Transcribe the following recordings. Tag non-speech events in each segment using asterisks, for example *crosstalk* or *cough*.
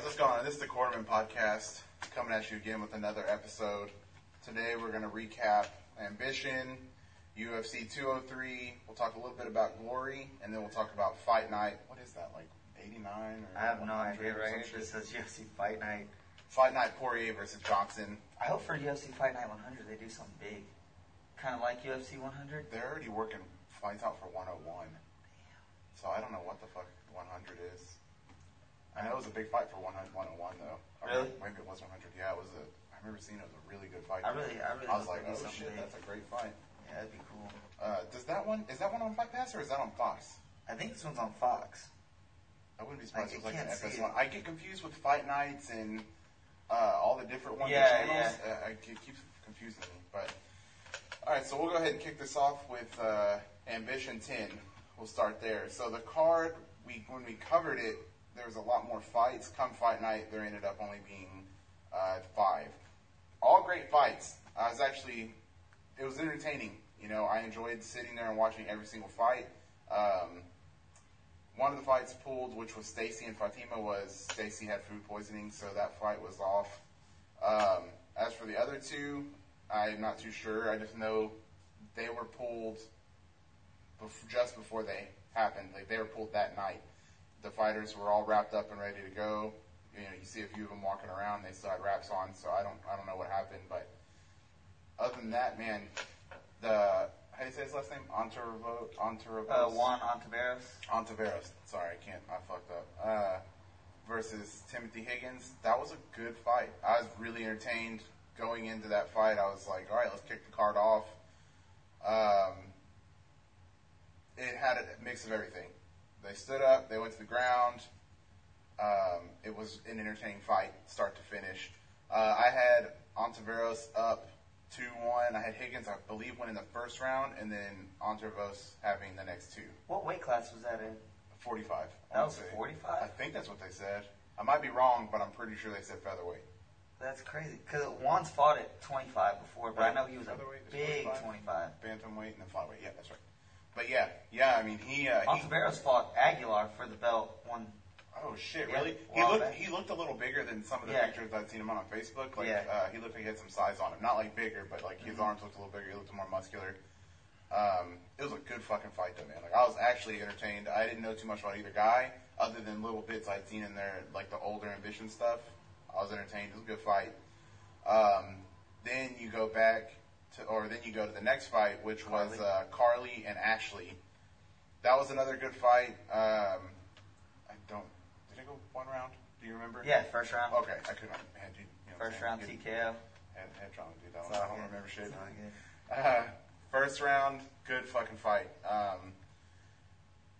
guys, what's going on? This is the Cornermen Podcast coming at you again with another episode. Today we're going to recap Ambition, UFC 203. We'll talk a little bit about Glory, and then we'll talk about Fight Night. What is that, like 89 or I have no idea right shit? Says UFC Fight Night. Fight Night Poirier versus Johnson. I hope for UFC Fight Night 100 they do something big. Kind of like UFC 100. They're already working fights out for 101. So I don't know what the fuck 100 is. I know it was a big fight for 100, 101 though. Or Really? Maybe it was 100. Yeah, it was a. I remember seeing it was a really good fight. I really, I really I was like, oh shit, big. that's a great fight. Yeah, that'd be cool. Uh, does that one is that one on Fight Pass or is that on Fox? I think this one's on Fox. I wouldn't be surprised I if it was like an FS1. I get confused with Fight Nights and uh, all the different ones. Yeah, channels. Uh, I, it keeps confusing me. But all right, so we'll go ahead and kick this off with uh, Ambition 10. We'll start there. So the card we when we covered it, there was a lot more fights. Come Fight Night, there ended up only being uh, five. All great fights. I was actually it was entertaining. You know, I enjoyed sitting there and watching every single fight. Um, one of the fights pulled, which was Stacy and Fatima, was Stacy had food poisoning, so that fight was off. Um, as for the other two, I'm not too sure. I just know they were pulled bef- just before they happened. Like they were pulled that night. The fighters were all wrapped up and ready to go. You know, you see a few of them walking around. They still had wraps on, so I don't, I don't know what happened. But other than that, man, the how do you say his last name? Ontarvo, Ontarvo. Uh, Juan Ontiveros. Ontiveros. Sorry, I can't. I fucked up. Uh, versus Timothy Higgins. That was a good fight. I was really entertained going into that fight. I was like, all right, let's kick the card off. Um, it had a mix of everything. They stood up. They went to the ground. Um, it was an entertaining fight, start to finish. Uh, I had Ontiveros up 2 1. I had Higgins, I believe, winning the first round, and then Ontiveros having the next two. What weight class was that in? 45. I That wanna was 45? I think that's what they said. I might be wrong, but I'm pretty sure they said featherweight. That's crazy. Because Juan's fought at 25 before, but I know he was a Featherweight is big 25? 25. Bantamweight and then flyweight. Yeah, that's right. But yeah, yeah. I mean, he. Uh, Ontiveros fought Aguilar for the belt. One. oh shit, Yeah, really? He looked. He looked a little bigger than some of the Yeah. pictures I'd seen him on on Facebook. Like, Yeah. uh, he looked like he had some size on him. Not like bigger, but like his Mhm. arms looked a little bigger. He looked more muscular. Um, it was a good fucking fight though, man. Like I was actually entertained. I didn't know too much about either guy, other than little bits I'd seen in their like the older ambition stuff. I was entertained. It was a good fight. Um, then you go back to, or then you go to the next fight, which was Carly. uh, Carly and Ashley. That was another good fight. Um, I don't. Did it go one round? Do you remember? Yeah, first round. Okay, I couldn't. Man, dude, you know First round TKO. Had, had to do that one. I don't remember shit. Uh, first round, good fucking fight. Um,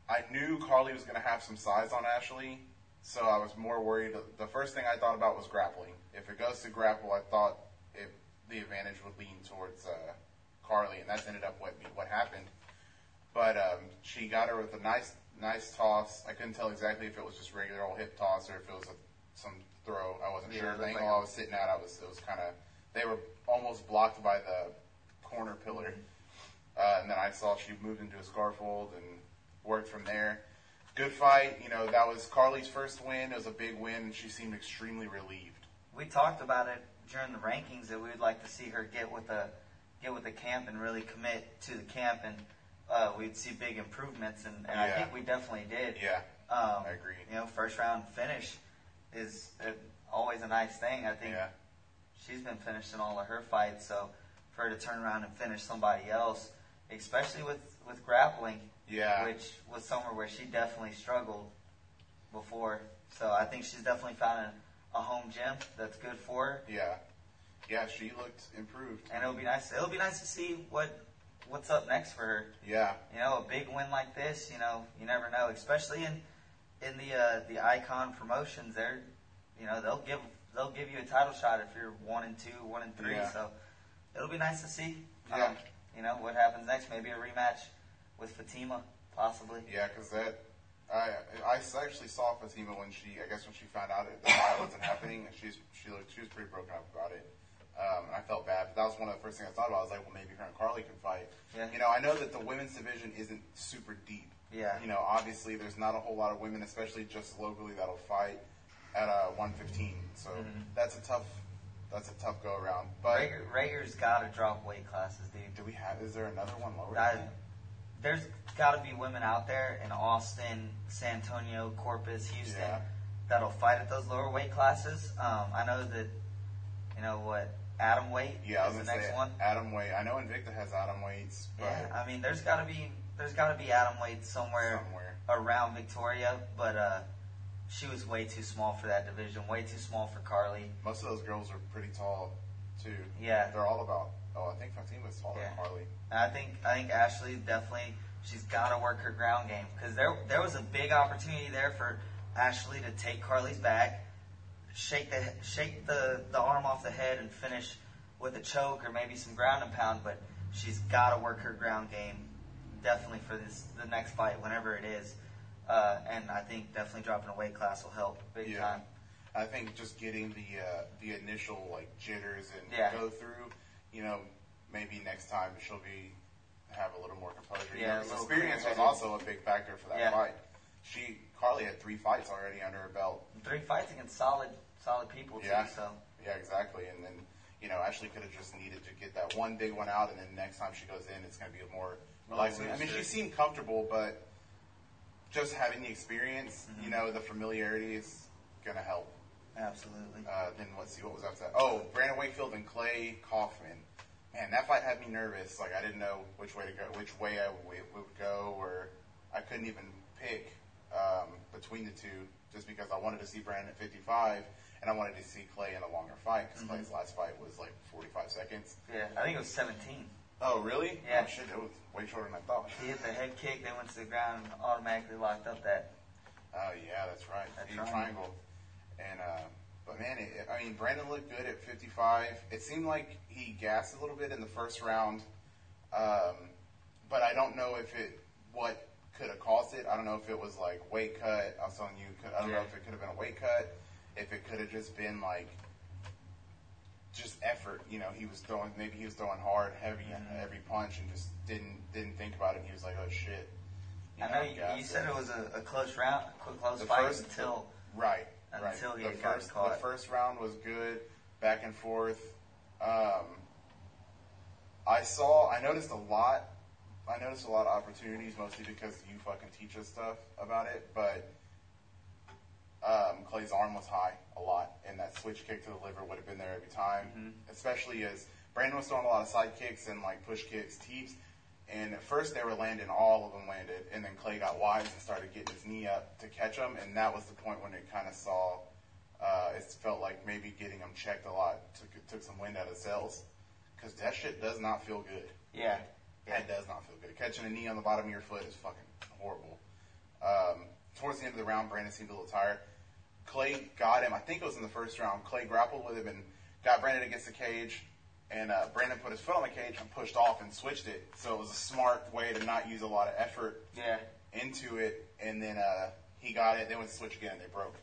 I knew Carly was going to have some size on Ashley, so I was more worried. The first thing I thought about was grappling. If it goes to grapple, I thought the advantage would lean towards uh, Carly, and that's ended up what what happened. But um, she got her with a nice nice toss. I couldn't tell exactly if it was just regular old hip toss or if it was a, some throw. I wasn't Yeah, sure. The angle I was sitting at, I was it was kind of they were almost blocked by the corner pillar. Uh, and then I saw she moved into a scarf hold and worked from there. Good fight. You know, that was Carly's first win. It was a big win, and she seemed extremely relieved. We talked about it during the rankings that we would like to see her get with the get with the camp and really commit to the camp, and uh, we'd see big improvements. And, and I think we definitely did. Yeah, Um, I agree. You know, first round finish is uh, always a nice thing. I think Yeah, she's been finishing all of her fights, so for her to turn around and finish somebody else, especially with with grappling, yeah, which was somewhere where she definitely struggled before. So I think she's definitely found a, a home gym that's good for her, yeah, yeah. She looked improved. and it'll be nice. It'll be nice to see what what's up next for her. Yeah, You know, a big win like this, you know, you never know, especially in in the uh, the icon promotions. They're you know they'll give they'll give you a title shot if you're one and two, one and three. Yeah. So it'll be nice to see. Yeah. Um, you know what happens next? Maybe a rematch with Fatima, possibly. yeah, because that. I I actually saw Fatima when she I guess when she found out it, the wasn't happening and she's she looked she was pretty broken up about it um, and I felt bad but that was one of the first things I thought about I was like well maybe her and Carly can fight Yeah. you know I know that the women's division isn't super deep Yeah. you know, obviously there's not a whole lot of women, especially just locally, that'll fight. at uh, 115. So that's a tough that's a tough go around. But Rager, Rager's got to drop weight classes, dude. do we have? Is there another one lower? I- than that? There's got to be women out there in Austin, San Antonio, Corpus, Houston Yeah. that'll fight at those lower weight classes. Um, I know that you know what atom weight Yeah, is the next one. Atom weight. I know Invicta has atom weights, but Yeah, I mean, there's got to be there's got to be atom weight somewhere, Somewhere. around Victoria, but uh, she was way too small for that division, way too small for Carly. most of those girls are pretty tall too. Yeah. they're all about. Oh, I think Fatima's taller Yeah. than Harley. I think I think Ashley definitely she's got to work her ground game because there there was a big opportunity there for Ashley to take Carly's back, shake the shake the the arm off the head and finish with a choke or maybe some ground and pound. But she's got to work her ground game definitely for this the next fight whenever it is. Uh, and I think definitely dropping a weight class will help big Yeah. time. I think just getting the uh, the initial like jitters and Yeah. go through, you know, maybe next time she'll be have a little more composure. You Yeah, know, experience was also a big factor for that Yeah. fight. She Carly had three fights already under her belt. Three fights against solid solid people Yeah. too. So Yeah, exactly. And then you know Ashley could have just needed to get that one big one out, and then next time she goes in, it's going to be a more relaxing. I mean, she seemed comfortable, but just having the experience, Mm-hmm. you know, the familiarity is going to help. Absolutely. Uh, then let's see what was after that. Oh, Brandon Wakefield and Clay Kaufman. Man, that fight had me nervous. Like I didn't know which way to go, which way I w- would go, or I couldn't even pick um, between the two, just because I wanted to see Brandon at 55 and I wanted to see Clay in a longer fight because Mm-hmm. Clay's last fight was like 45 seconds. yeah, I think it was 17. Oh, really? Yeah. Oh, shit, it was way shorter than I thought. He hit the head kick, they went to the ground and automatically locked up that. Oh yeah, that's right. That triangle. triangle. And uh, but man, it, I mean, Brandon looked good at 55. It seemed like he gassed a little bit in the first round, um, but I don't know if it what could have caused it. I don't know if it was like weight cut. I was telling you, could- I don't know if it could have been a weight cut. If it could have just been like just effort. You know, he was throwing maybe he was throwing hard, heavy, Mhm. every punch, and just didn't didn't think about it. He was like, oh shit. You I know you, you said it. was a, a close round, close The fight first- until Right. Right. Until he the had first, caught. The first round was good, back and forth. Um, I saw, I noticed a lot. I noticed a lot of opportunities, mostly because you fucking teach us stuff about it. But um, Clay's arm was high a lot, and that switch kick to the liver would have been there every time. Mm-hmm. Especially as Brandon was throwing a lot of side kicks and like push kicks, teeps. And at first they were landing, all of them landed, and then Clay got wise and started getting his knee up to catch them, and that was the point when it kind of saw, uh, it felt like maybe getting them checked a lot took took some wind out of sails, because that shit does not feel good. yeah, That does not feel good. Catching a knee on the bottom of your foot is fucking horrible. Um, towards the end of the round, Brandon seemed a little tired. Clay got him. I think it was in the first round. Clay grappled with him and got Brandon against the cage. And uh, Brandon put his foot on the cage and pushed off and switched it. So it was a smart way to not use a lot of effort yeah. into it. And then uh, he got it. They went to switch again. and They broke.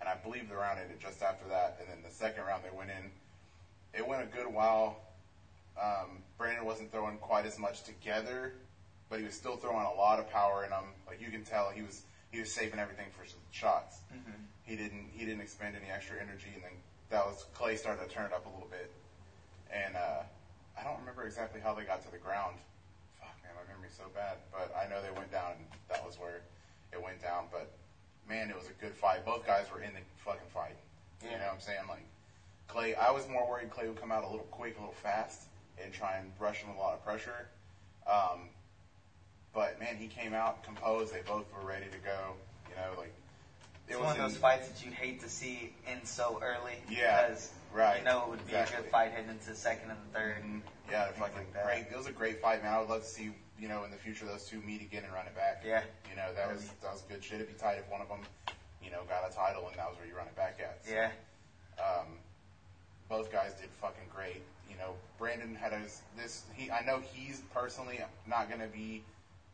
And I believe the round ended just after that. And then the second round they went in. It went a good while. Um, Brandon wasn't throwing quite as much together, but he was still throwing a lot of power in them. Like you can tell, he was he was saving everything for some shots. He didn't he didn't expend any extra energy, and then that was Clay started to turn it up a little bit. And uh, I don't remember exactly how they got to the ground. Fuck man, my memory's so bad. But I know they went down, and that was where it went down. But man, it was a good fight. Both guys were in the fucking fight. You know what I'm saying? Like Clay, I was more worried Clay would come out a little quick, a little fast, and try and rush him with a lot of pressure. Um, but man, he came out composed. They both were ready to go. You know, like It's was one of those fights that you'd hate to see end so early. Yeah, because right, You know it would be a good fight heading into the second and the 3rd Mhm. Yeah, Things fucking like that. great. It was a great fight, man. I would love to see you know in the future those two meet again and run it back. Yeah. you know that was that was good shit. It'd be tight if one of them, you know, got a title and that was where you run it back at. So, Yeah, Um, both guys did fucking great. You know, Brandon had his this. He I know he's personally not gonna be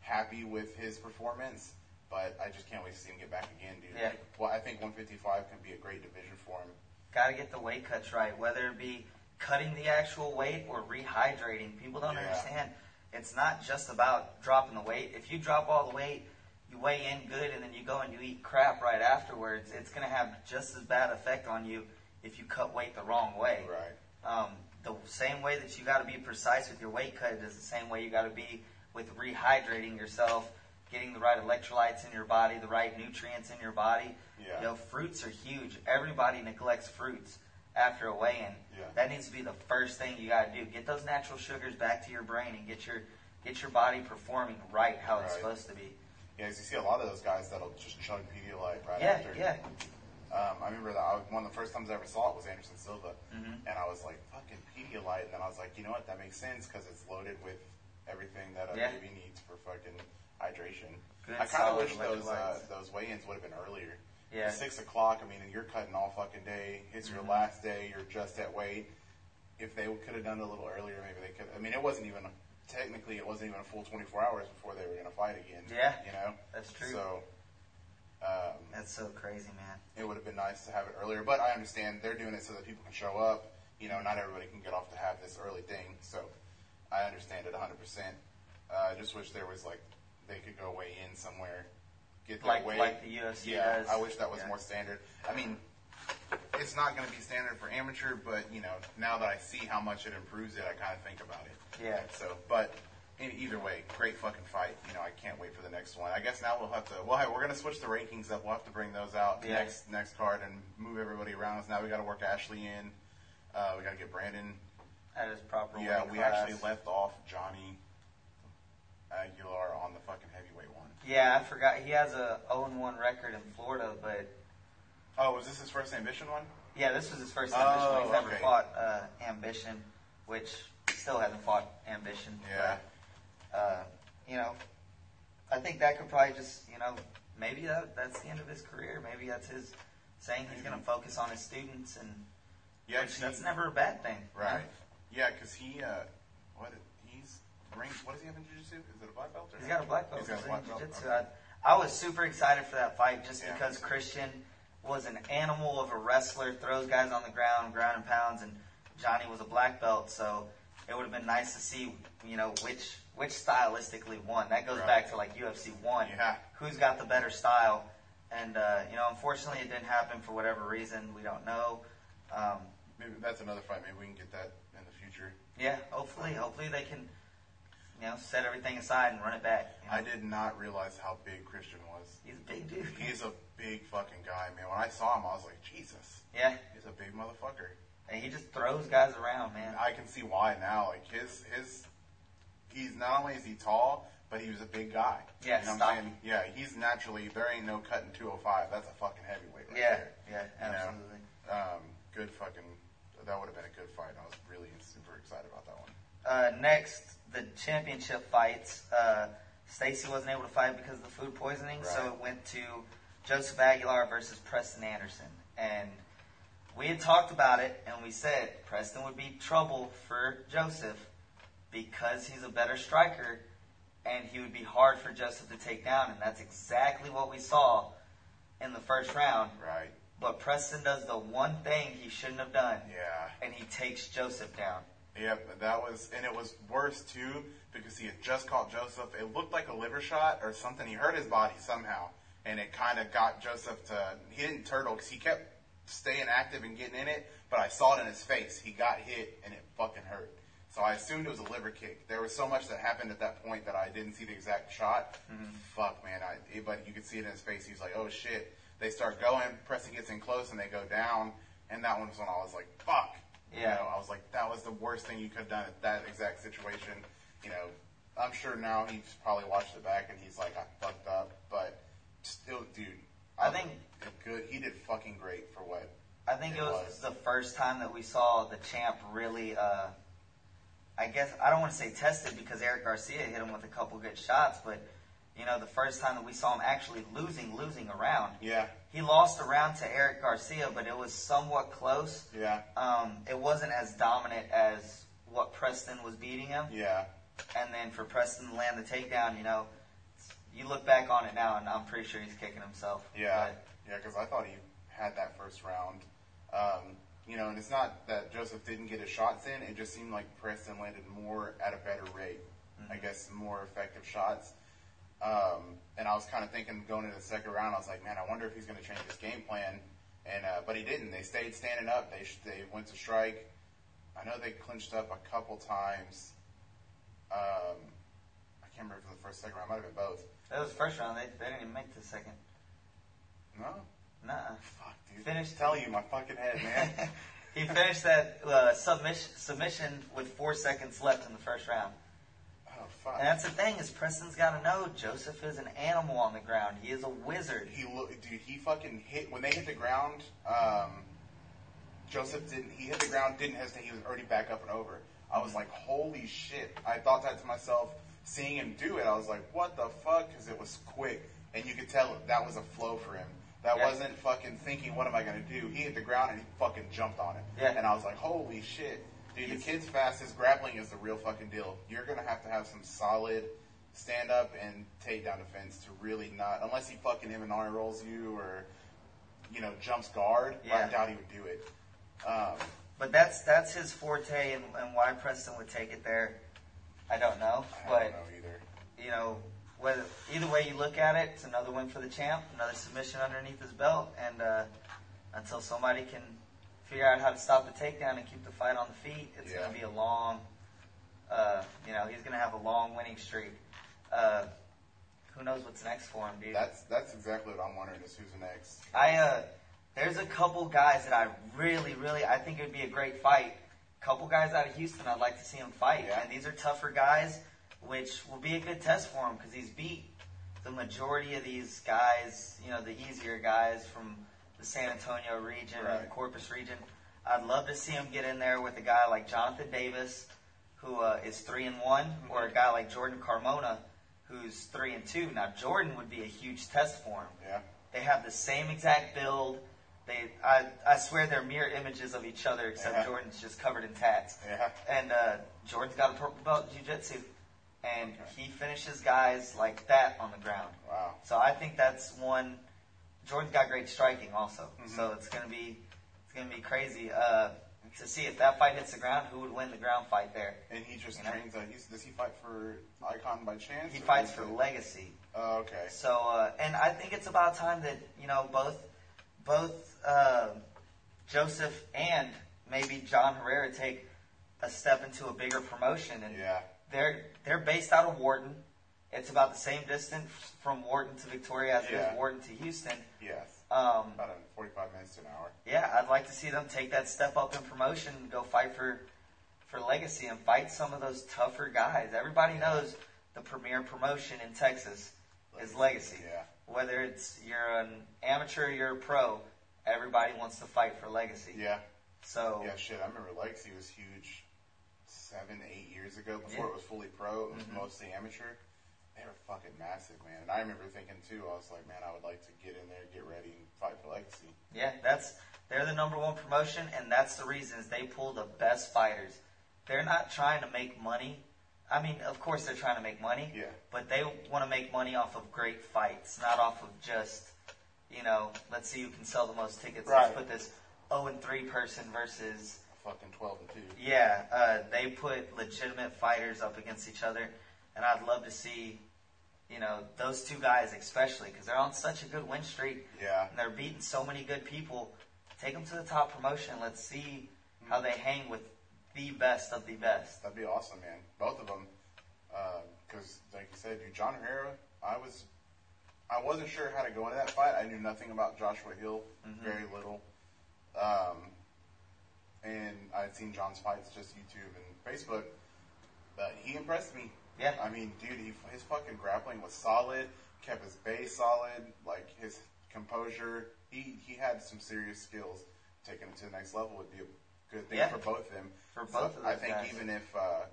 happy with his performance, but I just can't wait to see him get back again, dude. Yeah. Well, I think 155 can be a great division for him. got to get the weight cuts right, whether it be cutting the actual weight or rehydrating. People don't Yeah. understand. It's not just about dropping the weight. If you drop all the weight, you weigh in good and then you go and you eat crap right afterwards, it's going to have just as bad effect on you if you cut weight the wrong way. Right. Um, the same way that you got to be precise with your weight cut is the same way you got to be with rehydrating yourself, getting the right electrolytes in your body, the right nutrients in your body. Yeah. You know, fruits are huge. Everybody neglects fruits after a weigh-in. Yeah. That needs to be the first thing you got to do. Get those natural sugars back to your brain and get your get your body performing right how it's supposed to be. Yeah, because you see a lot of those guys that'll just chug Pedialyte right Yeah, after. yeah. Um, I remember that I, one of the first times I ever saw it was Anderson Silva, Mhm. and I was like, "Fucking Pedialyte," and then I was like, "You know what? That makes sense because it's loaded with everything that a Yeah. baby needs for fucking hydration." Good, I kind of wish those uh, those weigh-ins would have been earlier. Yeah. Six o'clock. I mean, you're cutting all fucking day. It's your Mhm. last day. You're just at weight. If they could have done it a little earlier, maybe they could. I mean, it wasn't even technically it wasn't even a full 24 hours before they were going to fight again. Yeah. You know. That's true. So. Um, That's so crazy, man. it would have been nice to have it earlier, but I understand they're doing it so that people can show up. You know, not everybody can get off to have this early thing, so I understand it 100%. Uh, I just wish there was like they could go weigh in somewhere, get their Like weight. like the UFC yeah, does. I wish that was Yeah. more standard. I mean, it's not going to be standard for amateur, but you know, now that I see how much it improves it, I kind of think about it. Yeah. So, but in either way, great fucking fight. You know, I can't wait for the next one. I guess now we'll have to. Well, hey, we're gonna switch the rankings up. We'll have to bring those out Yeah. next next card and move everybody around. So now we got to work Ashley in. Uh, we got to get Brandon. At his proper. Yeah, we class. actually left off Johnny Aguilar on the fucking heavyweight one. Yeah, I forgot. He has a 0 1 record in Florida, but Oh, was this his first ambition one? yeah, this was his first Oh, ambition. He's never okay. fought uh, ambition, which still hasn't fought ambition. Yeah. But, uh, you know, I think that could probably just, you know, maybe that, that's the end of his career. Maybe that's his saying he's going to focus on his students, and Yeah, which, he- that's never a bad thing. know? right. Yeah, because he uh, what ranked. What does he have in jiu-jitsu? Is it a black belt? Or He's got a black belt He's got a black belt. jiu-jitsu. Okay. I, I was super excited for that fight just Yeah. because Christian was an animal of a wrestler, throws guys on the ground, ground and pounds, and Johnny was a black belt. So it would have been nice to see, you know, which which stylistically won. That goes Right. back to like UFC one. Yeah. Who's got the better style? And uh, you know, unfortunately, it didn't happen for whatever reason. We don't know. Um, Maybe that's another fight. Maybe we can get that in the future. yeah, hopefully, hopefully they can, you know, set everything aside and run it back. you know. I did not realize how big Christian was. He's a big dude. He's a big fucking guy, man. When I saw him, I was like, Jesus, yeah. he's a big motherfucker. And he just throws guys around, man. I can see why now. Like his his, he's not only is he tall, but he was a big guy. Yeah, you know stocky. I'm saying? Yeah, he's naturally there ain't no cutting 205. That's a fucking heavyweight right Yeah, there. yeah, You know? absolutely. Um, good fucking. That would have been a good fight. I was really super excited about that one. Uh, next, the championship fights. Uh, Stacy wasn't able to fight because of the food poisoning, so it went to Joseph Aguilar versus Preston Anderson. And we had talked about it, and we said Preston would be trouble for Joseph because he's a better striker, and he would be hard for Joseph to take down. And that's exactly what we saw in the first round. Right. But Preston does the one thing he shouldn't have done, Yeah. and he takes Joseph down. Yep, that was, and it was worse too because he had just caught Joseph. It looked like a liver shot or something. He hurt his body somehow, and it kind of got Joseph to. He didn't turtle because he kept staying active and getting in it, but I saw it in his face. He got hit, and it fucking hurt. So I assumed it was a liver kick. There was so much that happened at that point that I didn't see the exact shot. Mm-hmm. Fuck, man! I, but you could see it in his face. He's like, "Oh shit!" They start going. Preston gets in close, and they go down. And that one was when I was like, "Fuck." You Yeah. know, I was like, that was the worst thing you could have done at that exact situation. You know, I'm sure now he's probably watched it back and he's like, I fucked up. But still, dude, I think- good. He did fucking great for what. I think it was the first time that we saw the champ really, uh, I guess, I don't want to say tested because Eric Garcia hit him with a couple good shots, but, you know, the first time that we saw him actually losing, losing a round. Yeah, He lost a round to Eric Garcia, but it was somewhat close. yeah, Um, it wasn't as dominant as what Preston was beating him. yeah. And then for Preston to land the takedown, you know, you look back on it now, and I'm pretty sure he's kicking himself. Yeah, But, yeah, because I thought he had that first round. Um, you know, and it's not that Joseph didn't get his shots in. It just seemed like Preston landed more at a better rate. I guess more effective shots. Um, and I was kind of thinking going into the second round, I was like, man, I wonder if he's going to change his game plan. And uh, but he didn't. They stayed standing up. They sh- they went to strike. I know they clinched up a couple times. Um, I can't remember if it was the first, second round. Might have been both. That was the first round. They, they didn't even make the second. No, Nuh-uh. fuck, dude. Finished- Tell you my fucking head, man. *laughs* he finished that uh, submission submission with four seconds left in the first round. Oh. And that's the thing is Preston's got to know Joseph is an animal on the ground. He is a wizard. he look, dude. He fucking hit when they hit the ground. Um, Joseph didn't. He hit the ground, didn't hesitate. He was already back up and over. I was like, holy shit! I thought that to myself, seeing him do it. I was like, what the fuck? Because it was quick, and you could tell that was a flow for him. That Yeah. wasn't fucking thinking, what am I gonna do? He hit the ground and he fucking jumped on it. Yeah. And I was like, holy shit, dude. The kid's fast. His grappling is the real fucking deal. You're gonna have to have some solid stand up and takedown defense to really not, unless he fucking Imanari rolls you or, you know, jumps guard. Yeah. I doubt he would do it. Um, But that's that's his forte, and, and why Preston would take it there, I don't know. I But don't know either. you know, whether either way you look at it, it's another win for the champ, another submission underneath his belt, and uh, until somebody can figure out how to stop the takedown and keep the fight on the feet, it's Yeah. going to be a long. Uh, you know, he's going to have a long winning streak. Uh, who knows what's next for him, dude? That's that's exactly what I'm wondering is who's next. I uh, there's a couple guys that I really, really, I think it would be a great fight. Couple guys out of Houston, I'd like to see him fight, Yeah. and these are tougher guys, which will be a good test for him because he's beat the majority of these guys, you know, the easier guys from the San Antonio region or the Corpus region. I'd love to see him get in there with a guy like Jonathan Davis, who uh, is three and one, or a guy like Jordan Carmona, who's three and two. Now Jordan would be a huge test for him. Yeah. They have the same exact build. They, I, I swear they're mirror images of each other, except Yeah. Jordan's just covered in tats. Yeah. And uh, Jordan's got a purple belt in jiu-jitsu, and he finishes guys like that on the ground. Wow. So I think that's one. Jordan's got great striking also, Mm-hmm. so it's gonna be it's gonna be crazy uh, to see if that fight hits the ground. Who would win the ground fight there? And he just You know? trains. Uh, he's, does he fight for Icon by chance? He fights for it- legacy. Oh, okay. So, uh, and I think it's about time that you know both both uh, Joseph and maybe John Herrera take a step into a bigger promotion. And Yeah. they're they're based out of Wharton. It's about the same distance from Wharton to Victoria as it Yeah. is Wharton to Houston. Yes. Um, About a 45 minutes to an hour. yeah, I'd like to see them take that step up in promotion and go fight for for legacy and fight some of those tougher guys. Everybody knows the premier promotion in Texas is legacy. Yeah. Whether it's you're an amateur, you're a pro, everybody wants to fight for legacy. Yeah. So Yeah, shit. I remember Legacy was huge seven, eight years ago before Yeah. Mm-hmm. it was fully pro. It was mostly amateur. They were fucking massive, man. And I remember thinking too, I was like, man, I would like to get in there, get ready, and fight for Legacy. yeah, that's they're the number one promotion, and that's the reason is they pull the best fighters. They're not trying to make money. I mean, of course they're trying to make money. Yeah. But they want to make money off of great fights, not off of just, you know, let's see who can sell the most tickets. Right. Let's put this 0 and 3 person versus, Fucking 12 and 2. yeah, uh, they put legitimate fighters up against each other. And I'd love to see, you know, those two guys especially, because they're on such a good win streak Yeah. and they're beating so many good people. Take them to the top promotion. Let's see how they hang with the best of the best. That'd be awesome, man. Both of them. Because, like you said, dude, John Herrera, I was. I wasn't sure how to go into that fight. I knew nothing about Joshua Hill, Mm-hmm. very little. Um, and I'd seen John's fights just YouTube and Facebook. But he impressed me. Yeah. I mean, dude, he, his fucking grappling was solid. Kept his base solid. Like his composure. He he had some serious skills. Taking him to the next level would be a good thing Yeah. for both of them. For So both of I think guys. even if uh,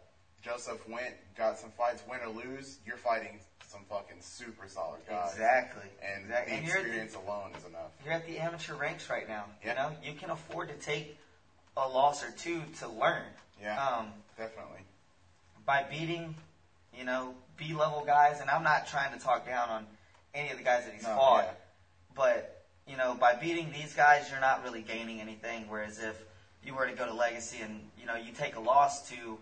Joseph went, got some fights, win or lose, you're fighting some fucking super solid guys. Exactly. And exactly. the And you're the- experience alone is enough. you're at the amateur ranks right now. Yeah. You know, you can afford to take a loss or two to learn. Yeah. Um, Definitely. by beating, you know, B level guys, and I'm not trying to talk down on any of the guys that he's No, fought, yeah. but you know, by beating these guys, you're not really gaining anything. Whereas if you were to go to Legacy and you know you take a loss to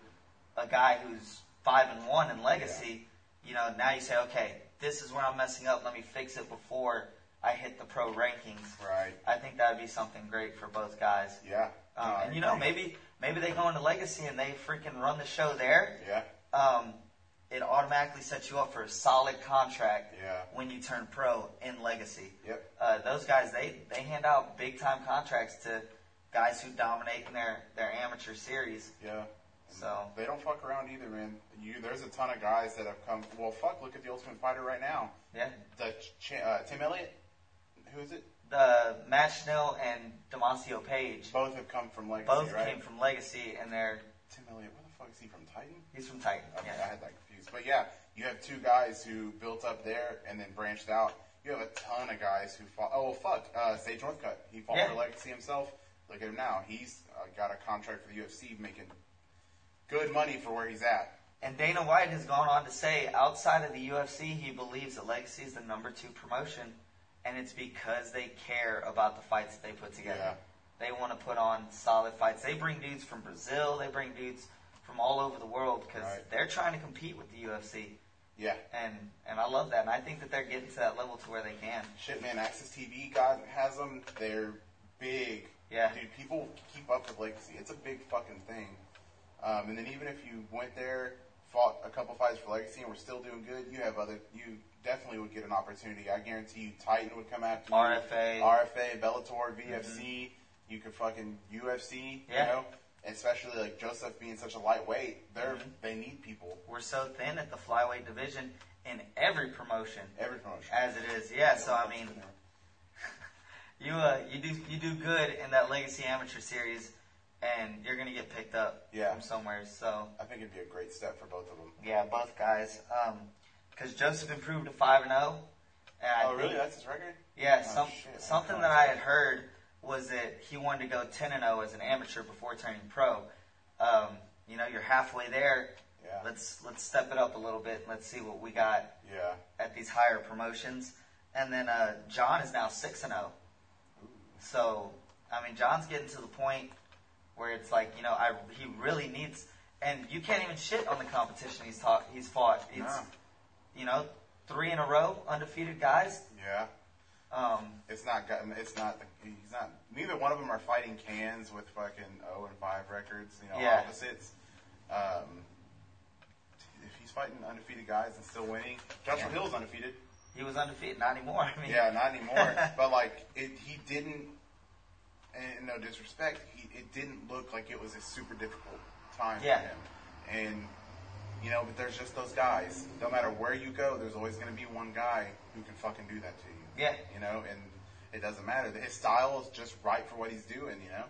a guy who's five and one in Legacy, you know, now you say, okay, this is where I'm messing up. Let me fix it before I hit the pro rankings. Right. I think that would be something great for both guys. Yeah. Um, and you know, maybe maybe they go into Legacy and they freaking run the show there. Yeah. Um, it automatically sets you up for a solid contract Yeah. when you turn pro in Legacy. Yep. Uh, those guys, they, they hand out big time contracts to guys who dominate in their, their amateur series. Yeah. So They don't fuck around either, man. You, there's a ton of guys that have come. Well, fuck. Look at the Ultimate Fighter right now. yeah, The uh, Tim Elliott. Who is it? the Matt Schnell and Damacio Page Both have come from Legacy, both right? came from Legacy, and they're Tim Elliott. Where the fuck is he from? Titan. he's from Titan. Okay, I had that But yeah, you have two guys who built up there and then branched out. You have a ton of guys who fought. Oh, well, fuck. Uh, Sage Northcutt. He fought Yeah. for Legacy himself. Look at him now. He's uh, got a contract for the UFC, making good money for where he's at. And Dana White has gone on to say, outside of the UFC, he believes that Legacy is the number two promotion, and it's because they care about the fights that they put together. Yeah. They want to put on solid fights. They bring dudes from Brazil. They bring dudes from all over the world because Right. they're trying to compete with the UFC, Yeah. and and I love that. And I think that they're getting to that level to where they can. Shit, man. AXS TV God has them. They're big. Yeah. Dude, people keep up with Legacy. It's a big fucking thing. Um, and then even if you went there, fought a couple fights for Legacy, and were still doing good, you have other. You definitely would get an opportunity. I guarantee you, Titan would come after you. RFA. RFA, Bellator, VFC. You could fucking UFC. Yeah. You know, especially like Joseph being such a lightweight, they're Mhm. they need people. We're so thin at the flyweight division in every promotion Every promotion. as it is. Yeah. So I mean, *laughs* you uh, you do you do good in that Legacy Amateur Series, and you're gonna get picked up Yeah. from somewhere. So I think it'd be a great step for both of them. yeah, both guys. Because Joseph improved to five and zero. Oh, think- really? That's his record? Yeah, Oh, some, shit. something that I had heard was that he wanted to go 10 and 0 as an amateur before turning pro. Um, you know, you're halfway there. Yeah. Let's let's step it up a little bit. Let's see what we got Yeah. at these higher promotions. And then uh, John is now 6 and 0. So, I mean, John's getting to the point where it's like, you know, I he really needs and you can't even shit on the competition he's taught he's fought. It's you know, 3 in a row undefeated guys. Yeah. Um, It's not. It's not. He's not. Neither one of them are fighting cans with fucking zero and five records. You know, Yeah. opposites. Um, if he's fighting undefeated guys and still winning, Joshua Yeah. Hill's undefeated. He was undefeated, not anymore. I mean, Yeah, not anymore. *laughs* but like, it, he didn't. And no disrespect, he, it didn't look like it was a super difficult time Yeah. for him. And you know, but there's just those guys. No matter where you go, there's always going to be one guy who can fucking do that to you. Yeah. You know, and it doesn't matter. His style is just right for what he's doing. You know.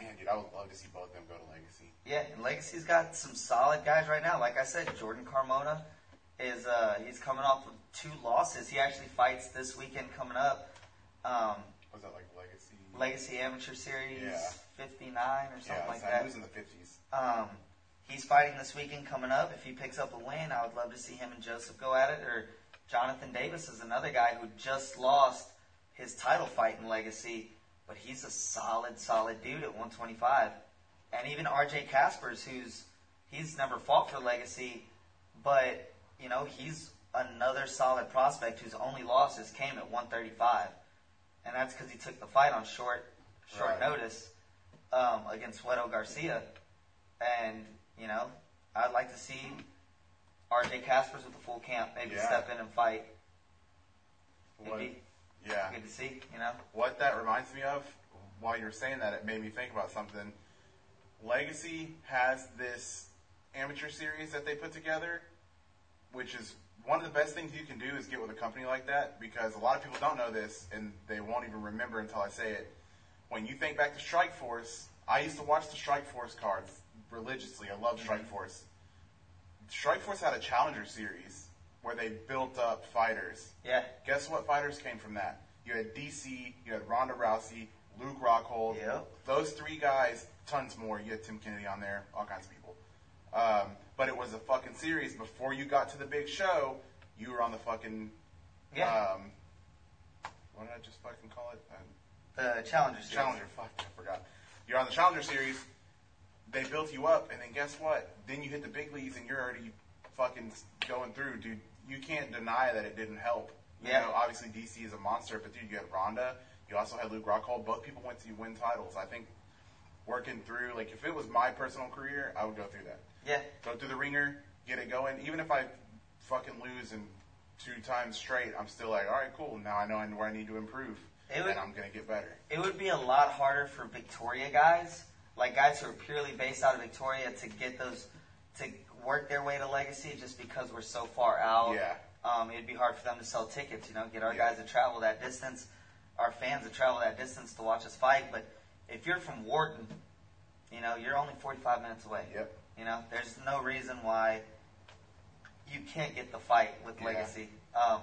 Man, dude, I would love to see both of them go to Legacy. yeah. And Legacy's got some solid guys right now. Like I said, Jordan Carmona is uh, he's coming off of two losses. He actually fights this weekend coming up. Um, Was that like Legacy? Legacy Amateur Series Yeah. 59 or something yeah, like that. he was in the fifties. Um, he's fighting this weekend coming up. If he picks up a win, I would love to see him and Joseph go at it. Or Jonathan Davis is another guy who just lost his title fight in Legacy, but he's a solid, solid dude at 125. And even RJ Caspers, who's he's never fought for Legacy, but you know he's another solid prospect whose only losses came at 135, and that's because he took the fight on short, short Right. notice um, against Sueto Garcia. And, you know, I'd like to see RJ Caspers with the full camp maybe Yeah. step in and fight. It'd What, be yeah. good to see, you know? What that reminds me of, while you were saying that, it made me think about something. Legacy has this amateur series that they put together, which is one of the best things you can do is get with a company like that because a lot of people don't know this and they won't even remember until I say it. When you think back to Strikeforce, I used to watch the Strikeforce cards religiously. I love mm-hmm. Strikeforce. Strikeforce had a Challenger series where they built up fighters. Yeah. Guess what fighters came from that? You had DC, you had Ronda Rousey, Luke Rockhold. Yeah. Those three guys, tons more. You had Tim Kennedy on there, all kinds of people. Um, but it was a fucking series. Before you got to the big show, you were on the fucking. Yeah. Um, what did I just fucking call it? Um, the Challenger Series. Challenger. Fuck, I forgot. You're on the Challenger series. They built you up, and then guess what? Then you hit the big leagues, and you're already fucking going through, dude. you can't deny that it didn't help. You Yeah. know, obviously DC is a monster, but dude, you had Ronda. You also had Luke Rockhold. Both people went to win titles. I think working through, like, if it was my personal career, I would go through that. Yeah. Go through the ringer, get it going. Even if I fucking lose in two times straight, I'm still like, all right, cool. Now I know where I need to improve, would- and I'm gonna get better. It would be a lot harder for Victoria guys, like guys who are purely based out of Victoria, to get those to work their way to legacy just because we're so far out. Yeah. Um, it'd be hard for them to sell tickets. You know, get our Yeah. guys to travel that distance, our fans to travel that distance to watch us fight. But if you're from Wharton, you know, you're only 45 minutes away. Yep. You know, there's no reason why you can't get the fight with Yeah. Legacy. Um,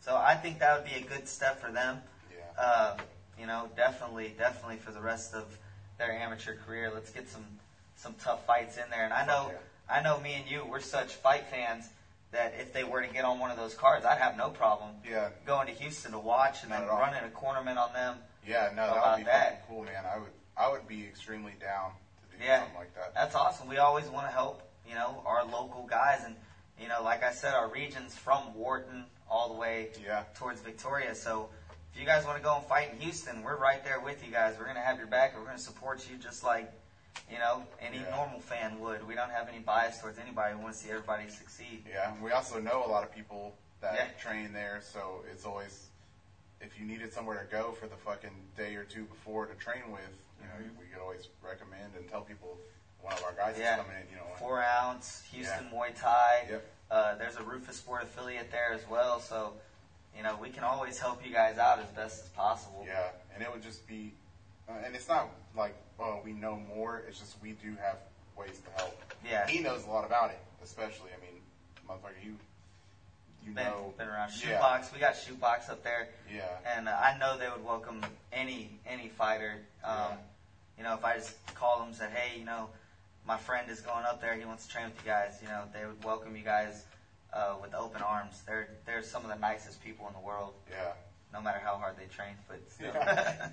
so I think that would be a good step for them. Yeah. Uh, you know, definitely, definitely for the rest of their amateur career. Let's get some some tough fights in there. And I know, Fuck I know, me and you, we're such fight fans that if they were to get on one of those cards, I'd have no problem Yeah. going to Houston to watch and Not then running a cornerman on them. Yeah, no, that would be that? cool, man. I would, I would be extremely down to do Yeah. something like that. That's awesome. We always want to help, you know, our local guys. And, you know, like I said, our region's from Wharton all the way Yeah. towards Victoria. So if you guys want to go and fight in Houston, we're right there with you guys. We're going to have your back. We're going to support you just like, you know, any Yeah. normal fan would. We don't have any bias towards anybody. We want to see everybody succeed. Yeah, and we also know a lot of people that Yeah. train there, so it's always if you needed somewhere to go for the fucking day or two before to train with, you know, Mhm. we could always recommend and tell people one of our guys Yeah. is coming in, you know. and- Four ounce, Houston Yeah. Muay Thai. Yep. Uh, there's a Rufus Sport affiliate there as well. So, you know, we can always help you guys out as best as possible. Yeah, and it would just be, uh, and it's not like, oh, we know more. It's just we do have ways to help. Yeah. He knows a lot about it, especially. I mean, motherfucker, you, you been, know, been around Yeah. shootbox. We got shootbox up there, Yeah. and uh, I know they would welcome any any fighter. Um, Yeah. You know, if I just called them and said, "Hey, you know, my friend is going up there. He wants to train with you guys." You know, they would welcome you guys uh, with open arms. They're they're some of the nicest people in the world, Yeah. no matter how hard they train. But *laughs* still, Yeah.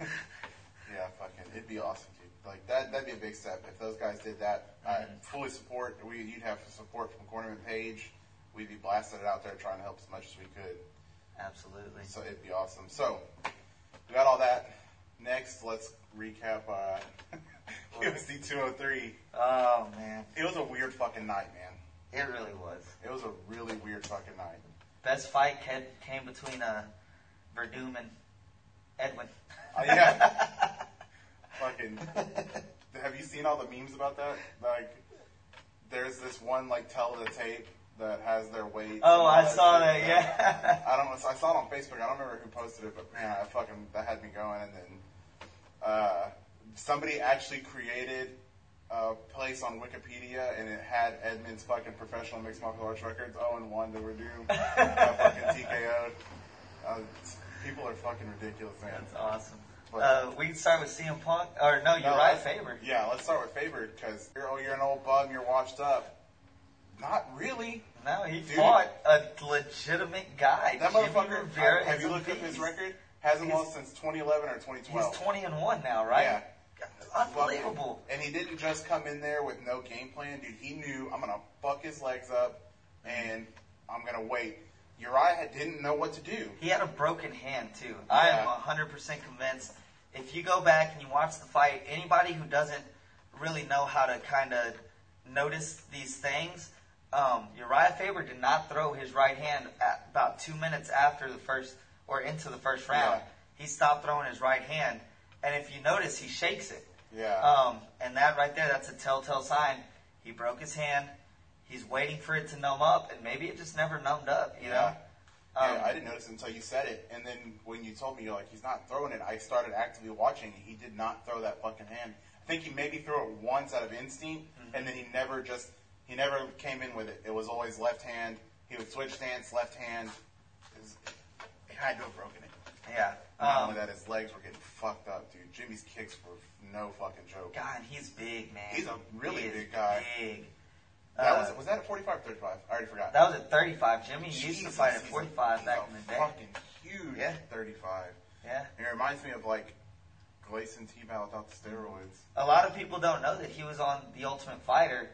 Yeah, *laughs* fucking, it'd be awesome, dude. Like that, that'd be a big step if those guys did that. I Mhm. fully support. We, you'd have support from Cornerman Page. We'd be blasting it out there, trying to help as much as we could. absolutely. So it'd be awesome. So we got all that. Next, let's recap uh, *laughs* UFC 203. Oh man, It was a weird fucking night, man. It really was. It was a really weird fucking night. Best fight ca- came between uh, Werdum and Edmond. Uh, yeah. *laughs* fucking. Have you seen all the memes about that? Like, there's this one like tell the tape that has their weight. Oh, I saw shit. that. Yeah. I don't. know. I saw it on Facebook. I don't remember who posted it, but man, I fucking that had me going. And then uh, somebody actually created a place on Wikipedia, and it had Edmond's fucking professional mixed martial arts records, 0 and 1 to Redoom, got fucking TKO'd. Uh, people are fucking ridiculous, man. That's awesome. But- Uh, we can start with CM Punk, or no, you're No, right, Faber. Yeah, let's start with Faber because you're, oh, you're an old bum, you're washed up. Not really. No, he Dude. fought a legitimate guy. That Jimmy motherfucker. Rivera have you looked up his record? Hasn't He's- lost since 2011 or 2012. He's 2012. 20 and one now, right? Yeah. Unbelievable. And he didn't just come in there with no game plan, dude. He knew I'm gonna fuck his legs up, and I'm gonna wait. Uriah didn't know what to do. He had a broken hand too. I am 100% convinced. If you go back and you watch the fight, anybody who doesn't really know how to kind of notice these things, um, Uriah Faber did not throw his right hand at about two minutes after the first or into the first round. Yeah. He stopped throwing his right hand, and if you notice, he shakes it. Yeah. Um, and that right there, that's a telltale sign. He broke his hand. He's waiting for it to numb up, and maybe it just never numbed up. You know. Yeah. Um, yeah, I didn't notice it until you said it, and then when you told me you're like he's not throwing it, I started actively watching. He did not throw that fucking hand. I think he maybe threw it once out of instinct, Mm-hmm. and then he never just he never came in with it. It was always left hand. He would switch stance, left hand. It was, he had to have broken it. Yeah. Not Um, only that, his legs were getting fucked up, dude. Jimmy's kicks were no fucking joke. God, he's big, man. He's a really He is big guy. Big. That Uh, was was that at 45 or 35? I already forgot. That was at 35. Jimmy used to Jesus, fight at he's a- 45 he's back a in the day. Fucking huge. Yeah. 35. Yeah. And it reminds me of like Gleison Tibau without the steroids. A lot of people don't know that he was on The Ultimate Fighter,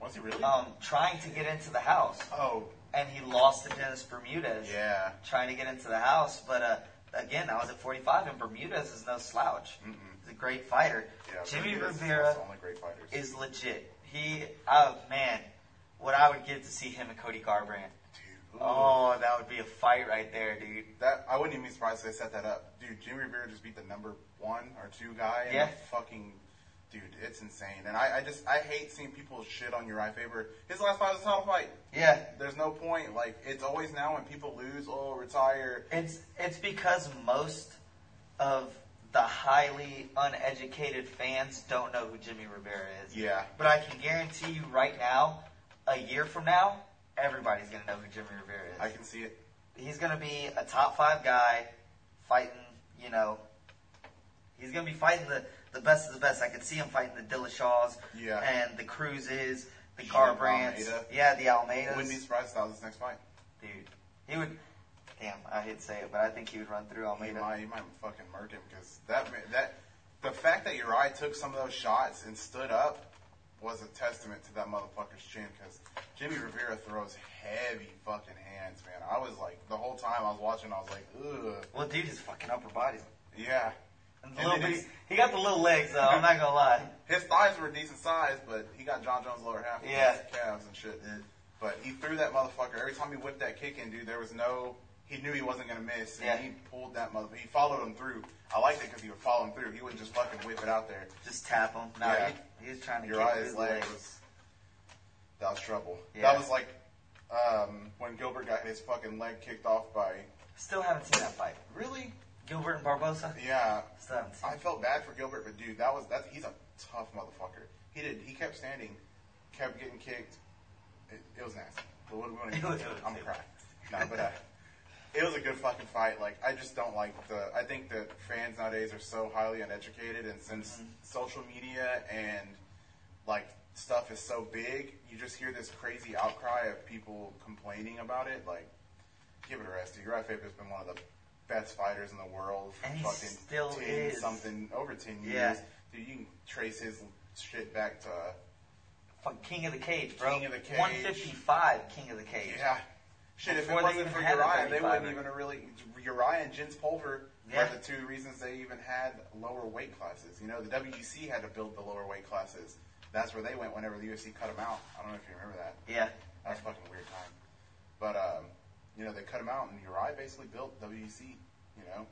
Was he really? um, trying to get into the house. oh, and he lost to Dennis Bermudez. Yeah. Trying to get into the house, but uh, again, that was at 45, and Bermudez is no slouch. Mm-mm. He's a great fighter. Yeah. Jimmy Bermudez Rivera one of the only great fighters. is legit. He, oh man, what I would give to see him and Cody Garbrandt. Dude. Oh, that would be a fight right there, dude. That I wouldn't even be surprised if they set that up, dude. Jimmy Rivera just beat the number one or two guy. Yeah. And fucking, dude, it's insane. And I, I just I hate seeing people shit on Uriah Faber. His last fight was a title fight. Yeah, There's no point. Like it's always now when people lose, oh retire. it's it's because most of the highly uneducated fans don't know who Jimmy Rivera is. Yeah. But I can guarantee you right now, a year from now, everybody's gonna know who Jimmy Rivera is. I can see it. he's going to be a top five guy fighting, you know, he's going to be fighting the, the best of the best. I could see him fighting the Dillashaws Yeah. and the Cruzes, the. Almeida. Yeah, the Almeidas. Wouldn't be surprised if that was his next fight. Dude, he would, damn, I hate to say it, but I think he would run through Almeida. might, he might fucking murk him because that that the fact that Uriah took some of those shots and stood up was a testament to that motherfucker's chin because Jimmy Rivera throws heavy fucking hands, man. I was like the whole time I was watching, I was like, ugh, Well, dude, his fucking upper body's. yeah. And the And little bitty, his- he got the little legs, though, I'm not going to lie. *laughs* His thighs were a decent size, but he got Jon Jones' lower half. Yeah. his calves and shit. But he threw that motherfucker. Every time he whipped that kick in, dude, there was no. He knew he wasn't gonna miss, and Yeah. he pulled that mother. He followed him through. I liked it because he would follow him through. He wouldn't just fucking whip it out there. Just tap him. No, Yeah. he, he was trying to Uriah's kick his leg legs. was that was trouble. Yeah. That was like um, when Gilbert got his fucking leg kicked off by. Still haven't seen that fight. Really? Gilbert and Barbosa? Yeah. Still haven't seen I felt bad for Gilbert, but dude, that was that. He's a tough motherfucker. He did. He kept standing, kept getting kicked. It, it was nasty. But what, what, It was- it was- I'm crying. No, but uh, it was a good fucking fight. Like I just don't like the. I think that fans nowadays are so highly uneducated, and since Mm-hmm. social media and like stuff is so big, you just hear this crazy outcry of people complaining about it. Like, give it a rest. Uriah Faber's been one of the best fighters in the world for And fucking still 10 is. something over 10 years. Yeah. Dude, you can trace his shit back to, Fucking King of the Cage, bro. King of the Cage. 155 King of the Cage. yeah. Shit, if it wasn't for Uriah, they wouldn't even have really. Uriah and Jens Pulver Yeah. were the two reasons they even had lower weight classes. You know, the WEC had to build the lower weight classes. That's where they went whenever the UFC cut them out. I don't know if you remember that. Yeah. That was a fucking weird time. But, um, you know, they cut them out, and Uriah basically built WEC. You know,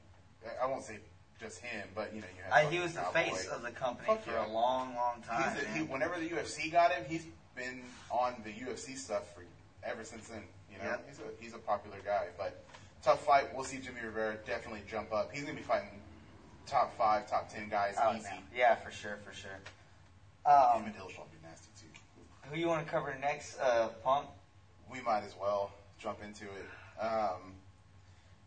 I won't say just him, but, you know, you had. I, he was the Cowboy. face of the company Fuck for yeah. a long, long time. He's a, he, whenever the UFC got him, he's been on the UFC stuff for ever since then. You know, Yeah. he's a he's a popular guy. But tough fight. We'll see Jimmy Rivera definitely jump up. He's gonna be fighting top five, top ten guys Oh, easy. no. Yeah, for sure, for sure. Him Um, and be nasty too. who you want to cover next, uh, Punk? We might as well jump into it. Um,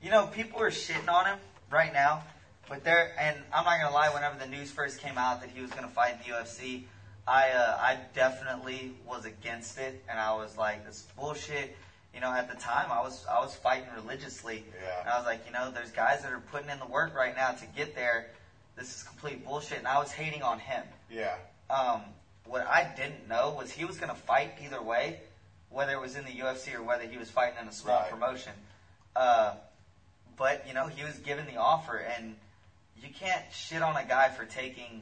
You know, people are shitting on him right now, but there. And I'm not gonna lie. Whenever the news first came out that he was gonna fight in the UFC, I uh, I definitely was against it, and I was like, "This is bullshit." You know, at the time, I was I was fighting religiously, Yeah. and I was like, you know, there's guys that are putting in the work right now to get there. This is complete bullshit, and I was hating on him. yeah, Um, what I didn't know was he was going to fight either way, whether it was in the UFC or whether he was fighting in a small Right. promotion. Uh, but you know, he was given the offer, and you can't shit on a guy for taking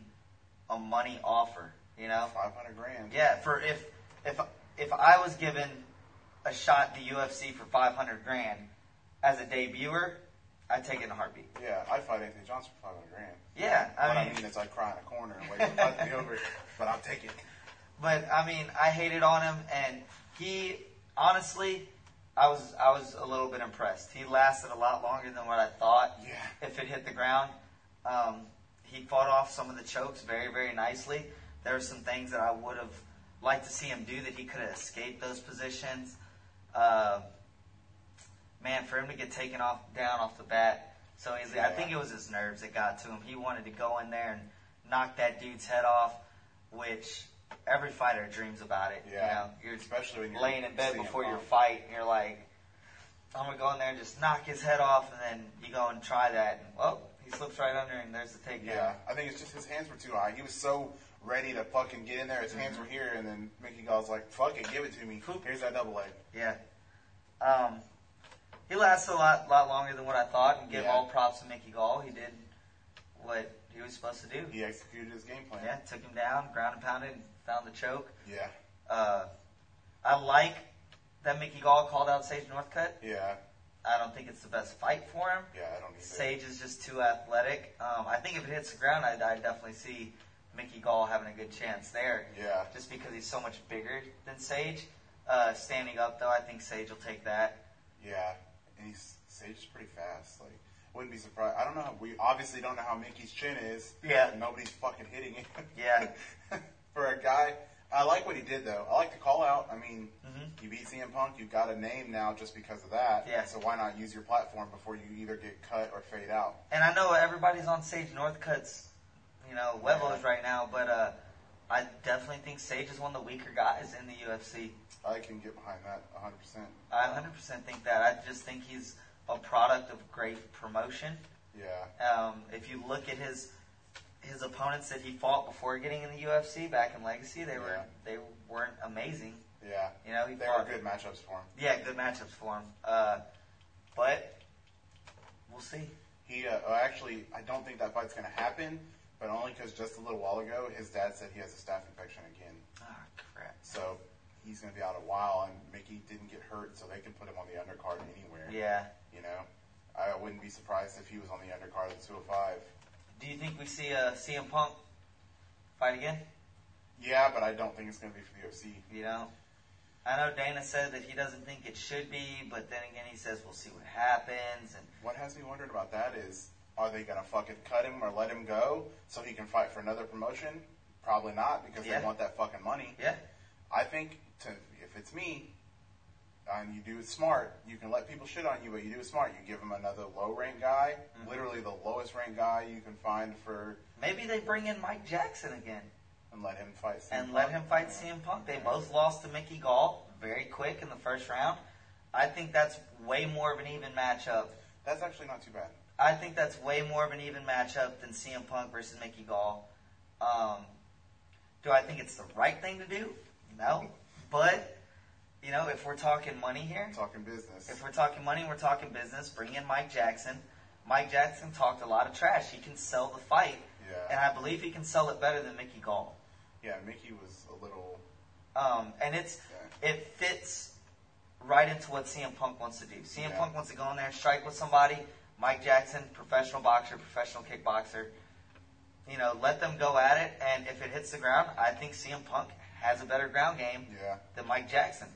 a money offer. You know, five hundred grand. yeah. For if if if I was given a shot at the UFC for five hundred grand as a debuter, I'd take it in a heartbeat. yeah. I'd fight Anthony Johnson for five hundred grand. Yeah, I what mean, I mean is, I'd cry in a corner and wait for fight to be over. But I'll take it. But I mean, I hated on him, and he honestly, I was I was a little bit impressed. He lasted a lot longer than what I thought. Yeah. If it hit the ground, um, he fought off some of the chokes very very nicely. There were some things that I would have liked to see him do that he could have escaped those positions. Uh, man, for him to get taken off down off the bat so easily, I think it was his nerves that got to him. He wanted to go in there and knock that dude's head off, which every fighter dreams about it. Yeah. You know, you're Especially when you're laying in bed before your fight, and you're like, I'm gonna go in there and just knock his head off, and then you go and try that, and well, he slips right under, and there's the takedown. Yeah, I think it's just his hands were too high. He was so ready to fucking get in there. His hands were here, and then Mickey Gall's like, "Fuck it, give it to me. Here's that double leg." Yeah. Um, he lasted a lot, lot longer than what I thought, and give Yeah. all props to Mickey Gall. He did what he was supposed to do. He executed his game plan. Yeah, took him down, ground and pounded, and found the choke. Yeah. Uh, I like that Mickey Gall called out Sage Northcutt. Yeah. I don't think it's the best fight for him. Yeah, I don't either. Sage is just too athletic. Um, I think if it hits the ground, I, I definitely see Mickey Gall having a good chance there. Yeah. Just because he's so much bigger than Sage. Uh, standing up, though, I think Sage will take that. Yeah. And he's Sage is pretty fast. Like, wouldn't be surprised. I don't know. How, we obviously don't know how Mickey's chin is. Yeah. Nobody's fucking hitting it. Yeah. *laughs* For a guy, I like what he did though. I like the call out. I mean, Mhm. you beat CM Punk. You've got a name now just because of that. Yeah. So why not use your platform before you either get cut or fade out? And I know everybody's on Sage Northcutt's, you know, huevos Yeah. right now, but uh, I definitely think Sage is one of the weaker guys in the UFC. I can get behind that 100. percent I 100% think that. I just think he's a product of great promotion. Yeah. Um, if you look at his his opponents that he fought before getting in the UFC back in Legacy, they were Yeah. they weren't amazing. Yeah. You know, he They fought were good matchups for him. Yeah, good matchups for him. Uh, but we'll see. He uh, actually, I don't think that fight's going to happen, but only because just a little while ago, his dad said he has a staph infection again. Ah, crap. So he's going to be out a while, and Mickey didn't get hurt, so they can put him on the undercard anywhere. Yeah. You know, I wouldn't be surprised if he was on the undercard of 205. Do you think we see uh, a CM Punk fight again? Yeah, but I don't think it's going to be for the UFC. You know, I know Dana said that he doesn't think it should be, but then again, he says we'll see what happens. And What has me wondering about that is, are they going to fucking cut him or let him go so he can fight for another promotion? Probably not, because Yeah. they want that fucking money. yeah, I think to if it's me, and you do it smart, you can let people shit on you, but you do it smart. You give them another low rank guy, Mhm. literally the lowest rank guy you can find for, maybe they bring in Mike Jackson again and let him fight. CM and let Punk. him fight CM Punk. They both lost to Mickey Gall very quick in the first round. I think that's way more of an even matchup. That's actually not too bad. I think that's way more of an even matchup than CM Punk versus Mickey Gall. Um, do I think it's the right thing to do? No. *laughs* But, you know, if we're talking money here, Talking business. if we're talking money, we're talking business, bring in Mike Jackson. Mike Jackson talked a lot of trash. He can sell the fight, Yeah. and I believe he can sell it better than Mickey Gall. yeah, Mickey was a little. Um, and it's it fits right into what CM Punk wants to do. CM Yeah. Punk wants to go in there and strike with somebody. Mike Jackson, professional boxer, professional kickboxer. You know, let them go at it, and if it hits the ground, I think CM Punk has a better ground game Yeah, than Mike Jackson.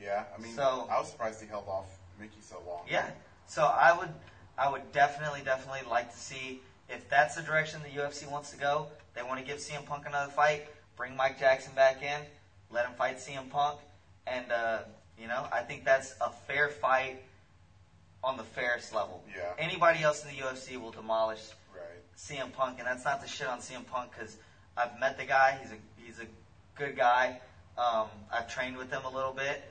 Yeah. I mean, So- I was surprised he held off Mickey so long. Yeah. So I would, I would definitely, definitely like to see if that's the direction the UFC wants to go. They want to give CM Punk another fight. Bring Mike Jackson back in. Let him fight CM Punk, and uh, you know, I think that's a fair fight on the fairest level. Yeah. Anybody else in the UFC will demolish Right. CM Punk, and that's not to shit on CM Punk because I've met the guy. He's a he's a good guy. Um, I've trained with him a little bit.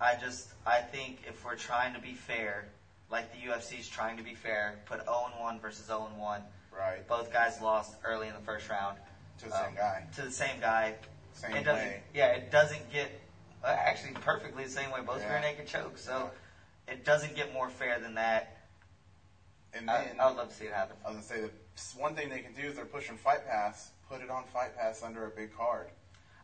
I just I think if we're trying to be fair, like the UFC is trying to be fair, put 0-1 versus 0-1. Right. Both guys lost early in the first round To the same Um, guy. to the same guy. Same it doesn't. way. Yeah, it doesn't get uh, actually perfectly the same way. Both Yeah. rear naked choke, so it doesn't get more fair than that. And I, then I would love to see it happen. I was gonna say that one thing they can do is they're pushing Fight Pass. Put it on Fight Pass under a big card.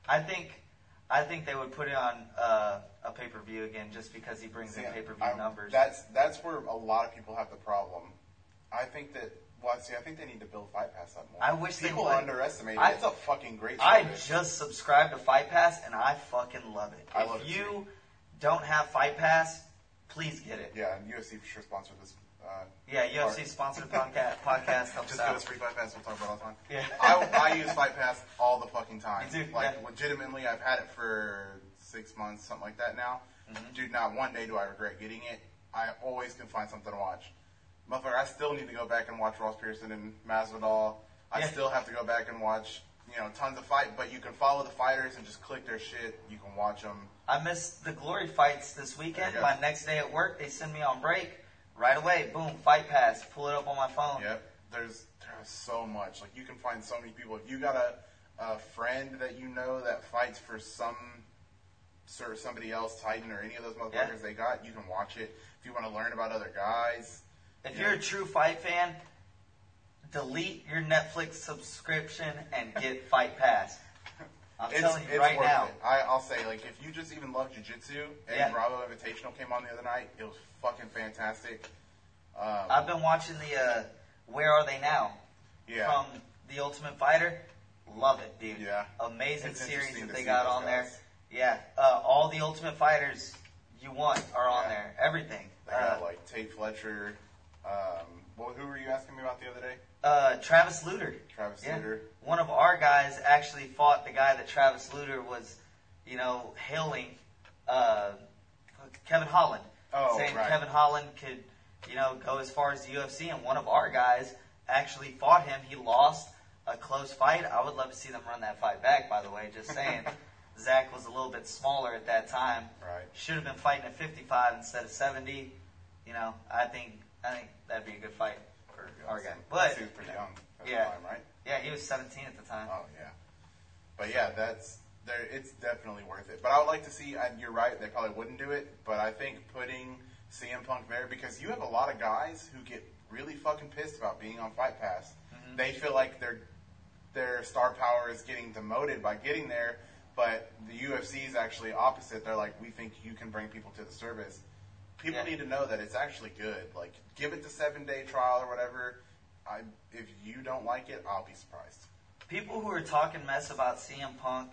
I think, I think they would put it on uh, a pay per view again, just because he brings in pay per view numbers. That's that's where a lot of people have the problem. I think that. Well, see, I think they need to build Fight Pass up more. I wish they people would. underestimate it. I- it's a fucking great. I just subscribed to Fight Pass and I fucking love it. I if love it you too. don't have Fight Pass, please get it. yeah, and UFC for sure sponsored this. Uh, Yeah, UFC sponsored *laughs* podcast podcast helps Just give out. us free Fight Pass. We'll talk about it all the time. Yeah. I, *laughs* I use Fight Pass all the fucking time. Me too, Like yeah. legitimately, I've had it for six months, something like that now. Mhm. Dude, not one day do I regret getting it. I always can find something to watch. Motherfucker, I still need to go back and watch Ross Pearson and Masvidal. I Yeah. still have to go back and watch, you know, tons of fight. But you can follow the fighters and just click their shit. You can watch them. I missed the glory fights this weekend. You go. My next day at work, they send me on break. Right away, boom, Fight Pass. Pull it up on my phone. Yep. There's there's so much. Like you can find so many people. If you got a, a friend that you know that fights for some sir, somebody else, Titan or any of those motherfuckers Yeah. they got, you can watch it. If you want to learn about other guys, If Yeah. you're a true fight fan, delete your Netflix subscription and get Fight Pass. I'm it's, telling you it's right worth now. it. I, I'll say, like, if you just even love jujitsu and Yeah. Bravo Invitational came on the other night, it was fucking fantastic. Um, I've been watching the uh, Where Are They Now yeah. from The Ultimate Fighter. Love it, dude. Yeah. Amazing It's series interesting that to they see got those on there. guys. Yeah, uh, all the Ultimate Fighters you want are on Yeah. there. Everything. They got Uh, like Tate Fletcher. Um, well, who were you asking me about the other day? Uh, Travis Lutter. Travis Yeah. Lutter. One of our guys actually fought the guy that Travis Lutter was, you know, hailing, uh, Kevin Holland. Oh, saying right. Kevin Holland could, you know, go as far as the UFC. And one of our guys actually fought him. He lost a close fight. I would love to see them run that fight back, by the way, just saying. *laughs* Zach was a little bit smaller at that time. Right. Should have been fighting at 55 instead of 70. You know, I think I think that'd be a good fight for our guy. But he was pretty young at Yeah. the time, right? yeah, he was 17 at the time. Oh yeah, but yeah, that's there. It's definitely worth it. But I would like to see. And you're right; they probably wouldn't do it. But I think putting CM Punk there because you have a lot of guys who get really fucking pissed about being on Fight Pass. Mm-hmm. They feel like their their star power is getting demoted by getting there. But the UFC is actually opposite. They're like, we think you can bring people to the service. People Yeah. need to know that it's actually good. Like, give it the seven day trial or whatever. I, if you don't like it, I'll be surprised. People who are talking mess about CM Punk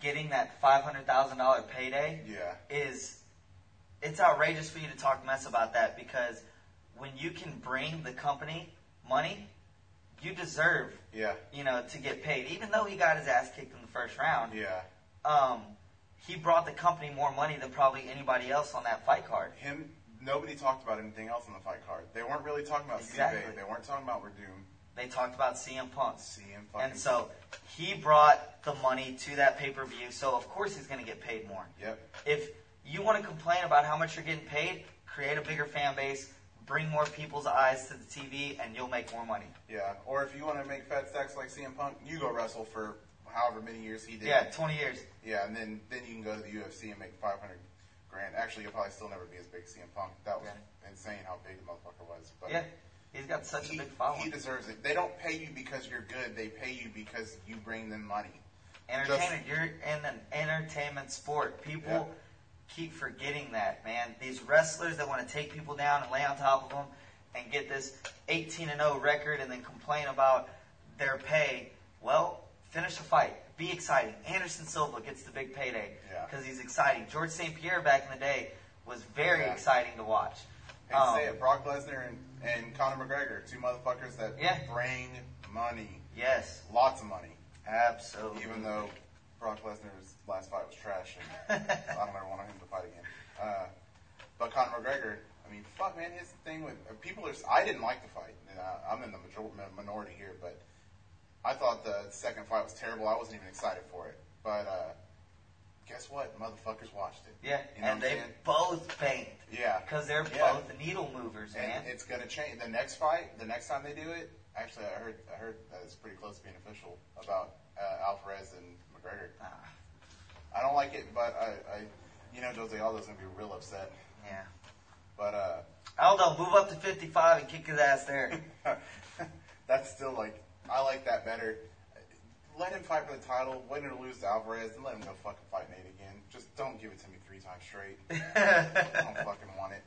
getting that $500,000 payday Yeah. is it's outrageous for you to talk mess about that because when you can bring the company money, you deserve, Yeah. you know, to get paid. Even though he got his ass kicked in the first round, Yeah. um, he brought the company more money than probably anybody else on that fight card. Him. Nobody talked about anything else on the fight card. They weren't really talking about Exactly. They weren't talking about Werdum. They talked about CM Punk. CM fucking. And so he brought the money to that pay per view, so of course he's going to get paid more. Yep. If you want to complain about how much you're getting paid, create a bigger fan base, bring more people's eyes to the TV, and you'll make more money. Yeah. Or if you want to make fat stacks like CM Punk, you go wrestle for however many years he did. Yeah, 20 years. Yeah, and then then you can go to the UFC and make 500 grand. Actually, you'll probably still never be as big as CM Punk. That was insane how big the motherfucker was. But Yeah, he's got such he, a big following. he deserves it. They don't pay you because you're good. They pay you because you bring them money. Entertainment, you're in an entertainment sport. People Yeah. keep forgetting that, man. These wrestlers that want to take people down and lay on top of them and get this 18 and 0 record and then complain about their pay. Well, finish the fight. Be exciting. Anderson Silva gets the big payday Yeah. because he's exciting. George St. Pierre back in the day was very Yeah. exciting to watch. And Um, say it, Brock Lesnar and, and Conor McGregor, two motherfuckers that Yeah. bring money, Yes, lots of money. absolutely. Even though Brock Lesnar's last fight was trash, and *laughs* I don't ever want him to fight again. Uh, but Conor McGregor, I mean, fuck, man, his thing with uh, people are. I didn't like the fight. Uh, I'm in the major, minority here, but I thought the second fight was terrible. I wasn't even excited for it. But uh, guess what? Motherfuckers watched it. yeah, You know and they both banged Yeah. because they're Yeah. both needle movers, And man. it's gonna change. The next fight, the next time they do it, actually, I heard, I heard that it's pretty close to being official about uh, Alvarez and McGregor. Ah, I don't like it, but I, I you know, Jose Aldo's gonna be real upset. yeah. But uh, Aldo, move up to 55 and kick his ass there. *laughs* that's still like, I like that better. Let him fight for the title, win or lose to Alvarez, and let him go fucking fight Nate again. Just don't give it to me three times straight. *laughs* I don't fucking want it.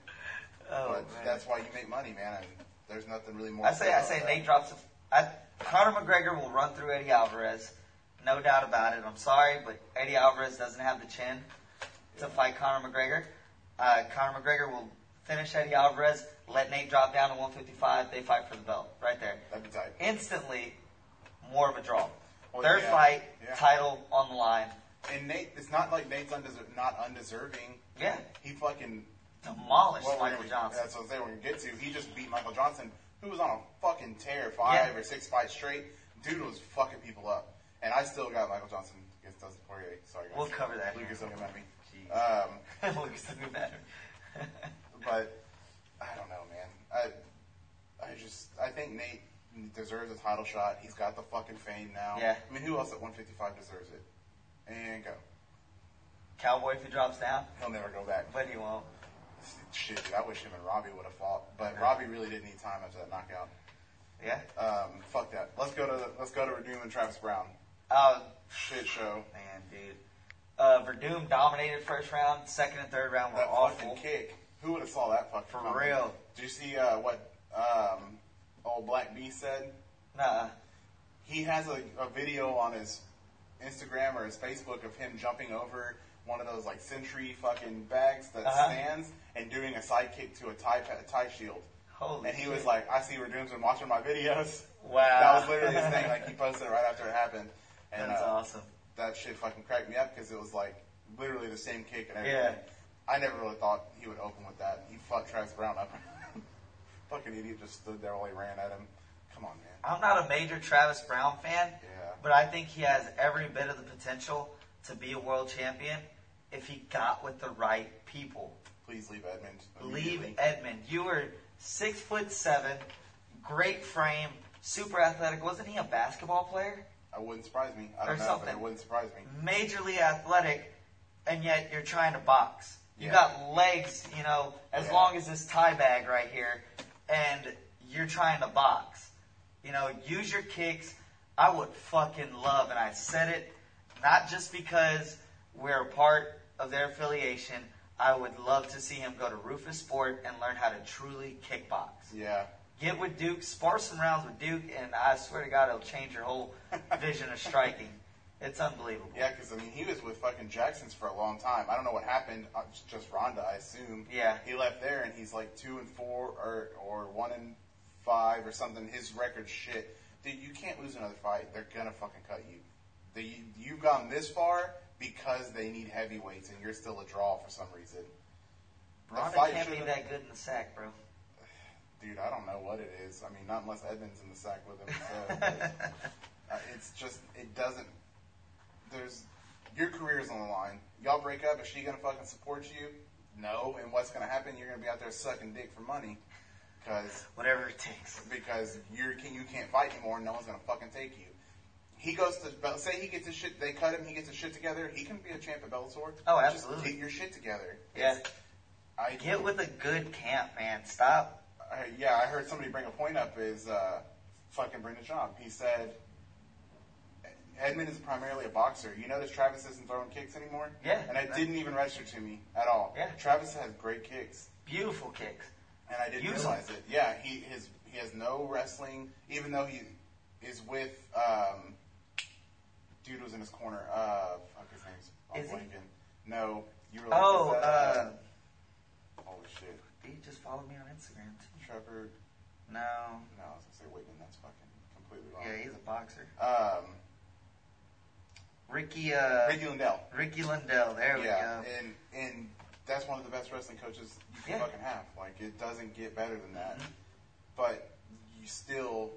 oh, but man. that's why you make money, man. And there's nothing really more. I say, I say that. Nate drops. A, I, Conor McGregor will run through Eddie Alvarez, no doubt about it. I'm sorry, but Eddie Alvarez doesn't have the chin to fight Conor McGregor. Uh, Conor McGregor will finish Eddie Alvarez, let Nate drop down to 155. They fight for the belt right there. That'd be tight. Instantly, more of a draw. Well, Third yeah, fight, yeah. title on the line. And Nate, it's not like Nate's undeser- not undeserving. Yeah, He fucking demolished we're Michael gonna- Johnson. That's what saying. We're gonna get to. He just beat Michael Johnson, who was on a fucking tear, five Yeah. or six fights straight. Dude was fucking people up, and I still got Michael Johnson against Dustin Poirier. Sorry, guys. We'll cover that Lucas, here. don't get mad at me. Um, *laughs* Lucas doesn't matter. *laughs* but I don't know, man. I, I just, I think Nate deserves a title shot. He's got the fucking fame now. Yeah. I mean, who else at 155 deserves it? And go. Cowboy if he drops down, He'll never go back. but he won't. Shit, dude, I wish him and Robbie would have fought, but Robbie really didn't need time after that knockout. Yeah. Um, fuck that. Let's go to let's go to Werdum and Travis Browne. Oh Shit show. man, dude. Uh, Werdum dominated first round. Second and third round were That awful. fucking kick. Who would have saw that fuck For coming? real. Did you see uh, what um, old Black B said? Nah. He has a, a video on his Instagram or his Facebook of him jumping over one of those like Century fucking bags that Uh-huh. stands and doing a side kick to a tie pa- tie shield. Holy And he shit. was like, "I see Werdum's been watching my videos." Wow. That was literally his thing. *laughs* Like he posted it right after it happened. And That's uh, awesome. that shit fucking cracked me up because it was like literally the same kick and everything. Yeah. I never really thought he would open with that. He fucked Travis Browne up. *laughs* fucking idiot just stood there while he ran at him. Come on, man. I'm not a major Travis Browne fan, Yeah. but I think he has every bit of the potential to be a world champion if he got with the right people. Please leave Edmond. Leave. Edmond. You were six foot seven, great frame, super athletic. Wasn't he a basketball player? I wouldn't surprise me. I don't know, something. it wouldn't surprise me. Majorly athletic, and yet you're trying to box. You Yeah. got legs, you know, as Yeah. long as this tie bag right here, and you're trying to box. You know, use your kicks. I would fucking love, and I said it not just because we're a part of their affiliation. I would love to see him go to Roufusport and learn how to truly kickbox. Yeah. Get with Duke, spar some rounds with Duke, and I swear to God, it'll change your whole *laughs* vision of striking. It's unbelievable. Yeah, because I mean, he was with fucking Jackson's for a long time. I don't know what happened. Uh, just Ronda, I assume. Yeah. He left there, and he's like two and four, or or one and five, or something. His record's shit. Dude, you can't lose another fight. They're gonna fucking cut you. They, you've gone this far because they need heavyweights, and you're still a draw for some reason. The Ronda fight can't be should've- that good in the sack, bro. *sighs* Dude, I don't know what it is. I mean, not unless Edmond's in the sack with him. So, *laughs* uh, it's just it doesn't. There's your career's on the line. Y'all break up. Is she gonna fucking support you? No. And what's gonna happen? You're gonna be out there sucking dick for money, because Whatever it takes. because you're you can't fight anymore. No one's gonna fucking take you. He goes to say he gets his shit. They cut him. He gets his shit together. He can be a champ at Bellator. Oh, Just absolutely. get your shit together. Yeah. It's- I Get with a good camp, man. Stop. Yeah, I heard somebody bring a point up is uh, fucking Brendan Schaub. He said Edmond is primarily a boxer. You notice Travis isn't throwing kicks anymore? Yeah. And it didn't even register to me at all. Yeah. Travis has great kicks, Beautiful kicks. and I didn't Use realize it. Yeah, he his he has no wrestling, even though he is with um, dude was in his corner. Uh, fuck his name's I'm Is he? blanking. No, you were. Oh, is that, uh, holy shit, he just followed me on Instagram. Trevor. No. No, I was gonna say Wittman. That's fucking completely wrong. Yeah, he's a boxer. Um, Ricky, uh, Ricky Lundell. Ricky Lundell. There we Yeah, go. and and that's one of the best wrestling coaches you can Yeah. fucking have. Like it doesn't get better than that. Mhm. But you still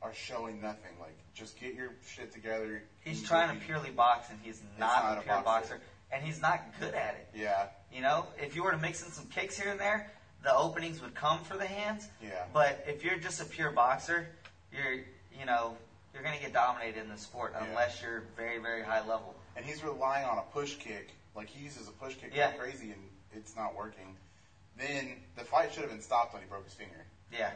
are showing nothing. Like just get your shit together. He's trying to purely box, and he's not, not a a pure boxer. boxer. and he's not good at it. Yeah, You know, if you were to mix in some kicks here and there, the openings would come for the hands. Yeah. But if you're just a pure boxer, you're, you know, you're going to get dominated in the sport Yeah. unless you're very, very high level. and he's relying on a push kick. Like he uses a push kick Yeah. like crazy, and it's not working. Then the fight should have been stopped when he broke his finger. Yeah.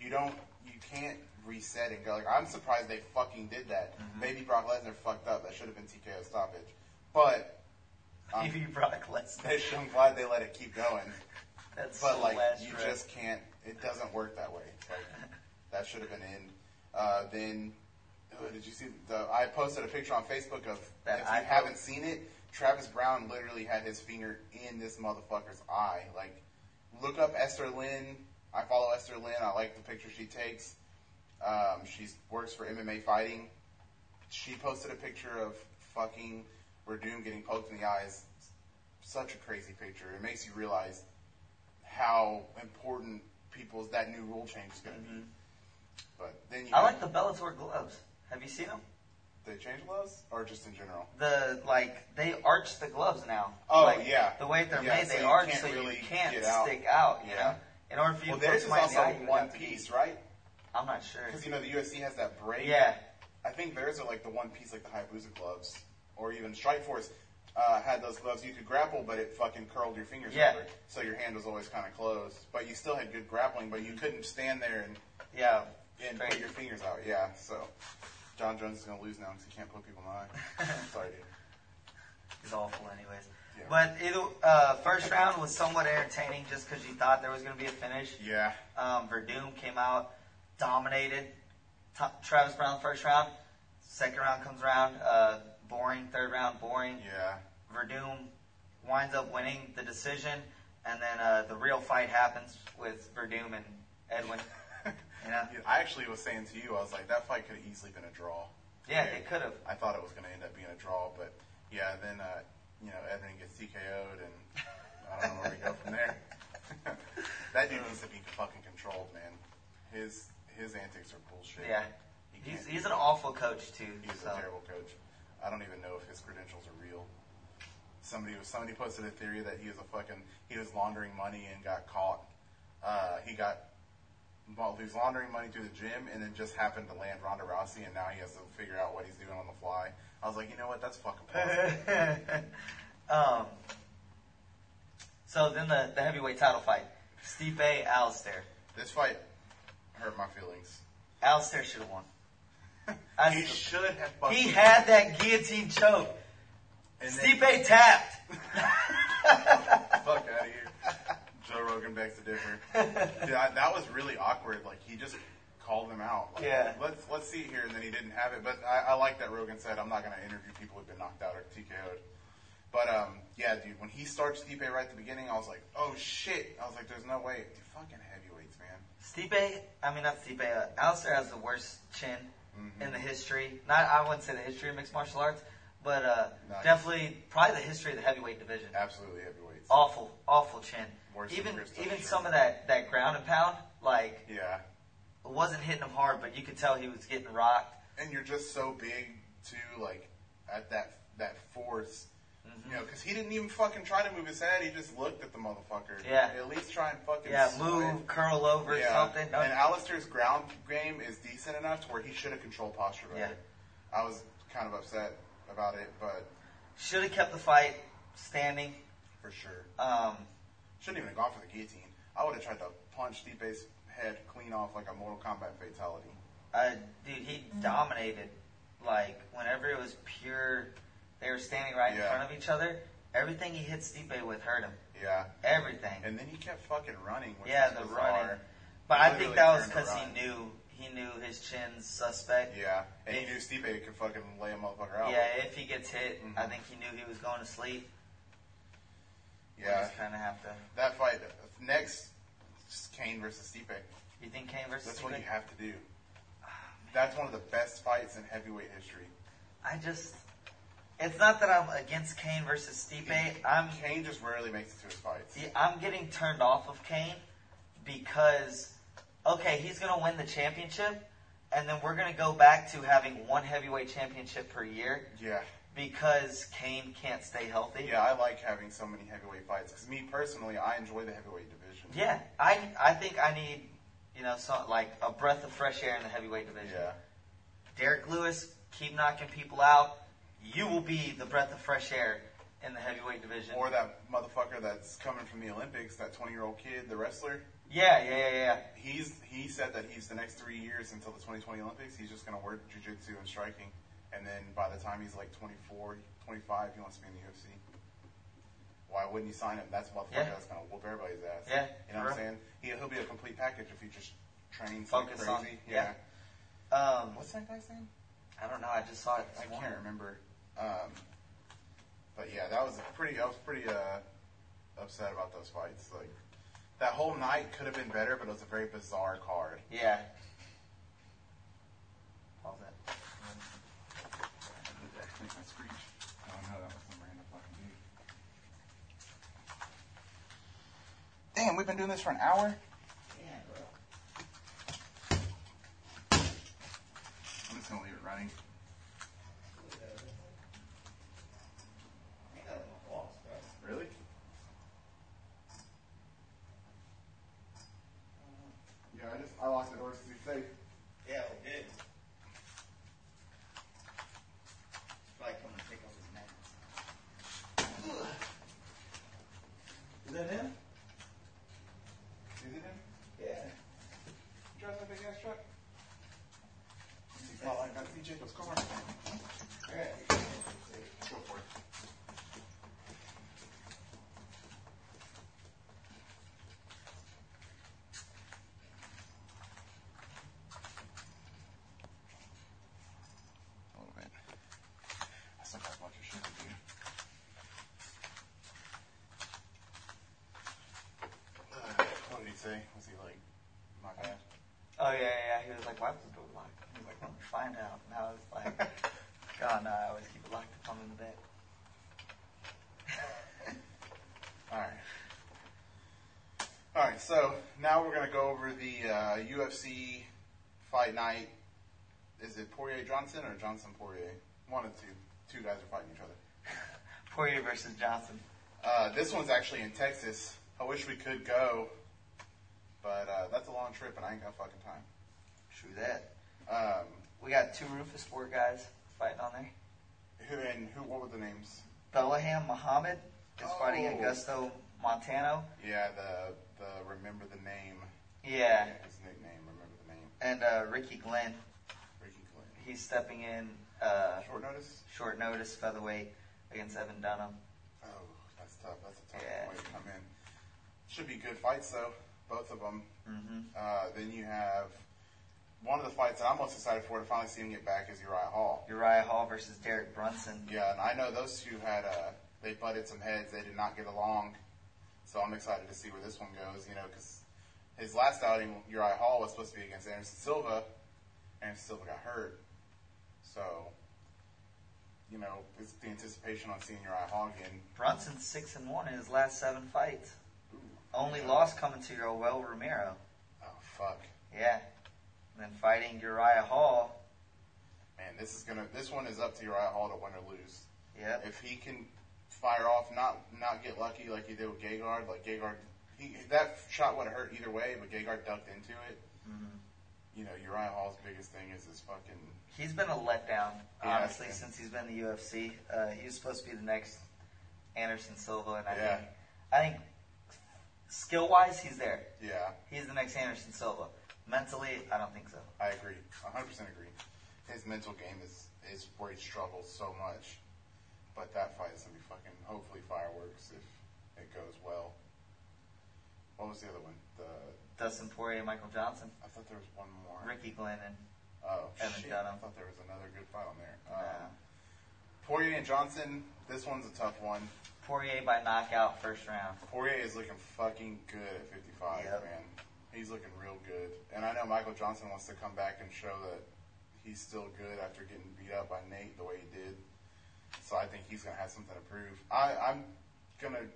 you don't you can't reset and go like I'm surprised they fucking did that. Mm-hmm. Maybe Brock Lesnar fucked up. That should have been TKO stoppage. But um, Maybe Brock Lesnar. I'm glad they let it keep going. *laughs* That's But so like you just can't. It doesn't work that way. Like that should have been in. Uh, then did you see the? I posted a picture on Facebook of That if you haven't seen it. Travis Browne literally had his finger in this motherfucker's eye. Like, look up Esther Lin. I follow Esther Lin. I like the picture she takes. Um, she works for MMA fighting. She posted a picture of fucking Werdum getting poked in the eyes. Such a crazy picture. It makes you realize how important people's that new rule change is going to be. But then you I like the Bellator gloves. Have you seen them? they change gloves or just in general. The like they arch the gloves now. Oh, like, yeah. The way they're Yeah, made, so they arch so really you can't out. stick out. You Yeah. know, in order for you Well, to theirs is also eye, one have to pee. piece, right? I'm not sure. Because you know the USC has that braid. Yeah. I think theirs are like the one piece, like the Hayabusa gloves, or even Strikeforce. uh, had those gloves, you could grapple, but it fucking curled your fingers Yeah. over. So your hand was always kind of closed. But you still had good grappling, but you couldn't stand there and, Yeah. and Straight. put your fingers out. Yeah, so Jon Jones is going to lose now because he can't put people in the eye. *laughs* Sorry, dude. He's awful, anyways. Yeah. But either uh, first round was somewhat entertaining just because you thought there was going to be a finish. Yeah. Um, Werdum came out, dominated T- Travis Browne first round. Second round comes around, uh, boring. Third round, boring. Yeah. Werdum winds up winning the decision, and then uh, the real fight happens with Werdum and Edmond. Yeah, I actually was saying to you, I was like, that fight could have easily been a draw. Yeah, it could have. I thought it was going to end up being a draw, but yeah, then uh, you know Edmond gets TKO'd, and I don't know where we go from there. *laughs* that dude needs to be fucking controlled, man. His his antics are bullshit. Yeah. He He's, he's an awful coach, too. he's so. a terrible coach. I don't even know if his credentials are real. Somebody was somebody posted a theory that he was a fucking he was laundering money and got caught. Uh, he got well, he was laundering money through the gym and then just happened to land Ronda Rousey and now he has to figure out what he's doing on the fly. I was like, you know what, that's fucking plausible. um, so then the, the heavyweight title fight. Stipe, Alistair. this fight hurt my feelings. Alistair should have won. *laughs* I he should have He had that guillotine choke. and then- Stipe tapped. *laughs* fuck out of here. *laughs* Joe Rogan begs to differ. *laughs* I, that was really awkward. Like he just called him out. Like, Yeah. Let's let's see here, and then he didn't have it. But I, I like that Rogan said, "I'm not going to interview people who've been knocked out or TKO'd." But um, yeah, dude, when he starts Stipe right at the beginning, I was like, "Oh shit!" I was like, "There's no way." Dude, fucking heavyweights, man. Stipe, I mean not Stipe, uh, Alistair has the worst chin Mm-hmm. in the history. Not I wouldn't say the history of mixed martial arts, but uh, Nice. definitely probably the history of the heavyweight division. Absolutely heavyweights. Awful, awful chin. Worse even even some of that that ground and pound, like Yeah, it wasn't hitting him hard, but you could tell he was getting rocked. and you're just so big too, like at that that force. Mm-hmm. You know, because he didn't even fucking try to move his head. He just looked at the motherfucker. Yeah. At least try and fucking Yeah, move, curl over, something. No, And Alistair's ground game is decent enough to where he should have controlled posture better. Yeah. I was kind of upset about it, but should have kept the fight standing. For sure. Um, Shouldn't even have gone for the guillotine. I would have tried to punch Stipe's head clean off like a Mortal Kombat fatality. uh, dude, he dominated. Like whenever it was pure, they were standing right in front of each other. Everything he hit Stipe with hurt him. Yeah. Everything. And then he kept fucking running, yeah, the bizarre. running. But He I think that was because he knew he knew his chin's suspect. Yeah, and he knew Stipe could fucking lay a motherfucker out. Yeah, if he gets hit, I Mhm. think he knew he was going to sleep. We Yeah. just kind of have to. That fight next, just Cain versus Stipe. You think Cain versus That's Stipe? what you have to do. Ah, That's one of the best fights in heavyweight history. I just. It's not that I'm against Cain versus Stipe. I'm Cain just rarely makes it to his fights. See, I'm getting turned off of Cain because, okay, he's going to win the championship, and then we're going to go back to having one heavyweight championship per year Yeah, because Cain can't stay healthy. yeah, I like having so many heavyweight fights because me personally, I enjoy the heavyweight division. Yeah, I, I think I need, you know, so, like a breath of fresh air in the heavyweight division. yeah, Derrick Lewis, keep knocking people out. You will be the breath of fresh air in the heavyweight division. Or that motherfucker that's coming from the Olympics, that twenty-year-old kid, the wrestler. yeah, yeah, yeah, yeah. He's he said that he's the next three years until the 2020 Olympics. He's just gonna work jujitsu and striking, and then by the time he's like 24, 25, he wants to be in the UFC. Why wouldn't you sign him? That's a motherfucker Yeah. that's gonna whoop everybody's ass. Yeah, you know what I'm saying? He, he'll be a complete package if he just trains Focus like on- crazy. yeah. Um, What's that guy's name? I don't know. I just saw it. I morning. can't remember. Um, but yeah, that was pretty. I was pretty uh, upset about those fights. Like that whole night could have been better, but it was a very bizarre card. Yeah. Pause that. Make my screech. Oh no, that was some random fucking dude. Damn, we've been doing this for an hour. Yeah, bro. I'm just gonna leave it running. say? Was he like, my bad? Oh, yeah, yeah, yeah. He was like, why was the door locked? He was like, let me find out. And I was like, *laughs* God, no, I always keep it locked if I'm in the bed. All right. All right, so now we're going to go over the uh, UFC fight night. Is it Poirier Johnson or Johnson Poirier? One of the two. Two guys are fighting each other. *laughs* Poirier versus Johnson. Uh, this one's actually in Texas. I wish we could go long trip and I ain't got fucking time. True that. Um, We got two Roufusport guys fighting on there. who and who? What were the names? Belal Muhammad is fighting Oh. Augusto Montano. Yeah, the the remember the name. Yeah. his nickname. Remember the name. And uh, Ricky Glenn. Ricky Glenn. He's stepping in uh, Short notice. short notice featherweight against Evan Dunham. Oh, that's tough. That's a tough Yeah. way to come in. Should be good fights though, both of them. hmm Uh, then you have one of the fights that I'm most excited for to finally see him get back is Uriah Hall. Uriah Hall versus Derek Brunson. Yeah, and I know those two had uh, they butted some heads. They did not get along, so I'm excited to see where this one goes. You know, because his last outing, Uriah Hall was supposed to be against Anderson Silva. Anderson Silva got hurt, so you know it's the anticipation on seeing Uriah Hall again. Brunson's six and one in his last seven fights. Only yeah. loss coming to Yoel Romero. Oh fuck, Yeah. And then fighting Uriah Hall. man! This is gonna. This one is up to Uriah Hall to win or lose. Yep. if he can fire off, not not get lucky like he did with Gegard, like Gegard, he that shot would have hurt either way, but Gegard ducked into it. Mhm. You know, Uriah Hall's biggest thing is his fucking. He's been a letdown, honestly, yeah. since he's been in the UFC. Uh, he was supposed to be the next Anderson Silva, and I Yeah. think, I think, skill wise, he's there. Yeah, He's the next Anderson Silva. Mentally, I don't think so. I agree, 100 percent agree. His mental game is is where he struggles so much, but that fight is gonna be fucking hopefully fireworks if it goes well. What was the other one? The Dustin Poirier, and Michael Johnson, I thought there was one more. Ricky Glennon. Oh Evan shit! Dunham. I thought there was another good fight on there. Um, Poirier and Johnson. This one's a tough one. Poirier by knockout first round. Poirier is looking fucking good at 55, Yep. man. He's looking real good. And I know Michael Johnson wants to come back and show that he's still good after getting beat up by Nate the way he did. So I think he's going to have something to prove. I, I'm going to,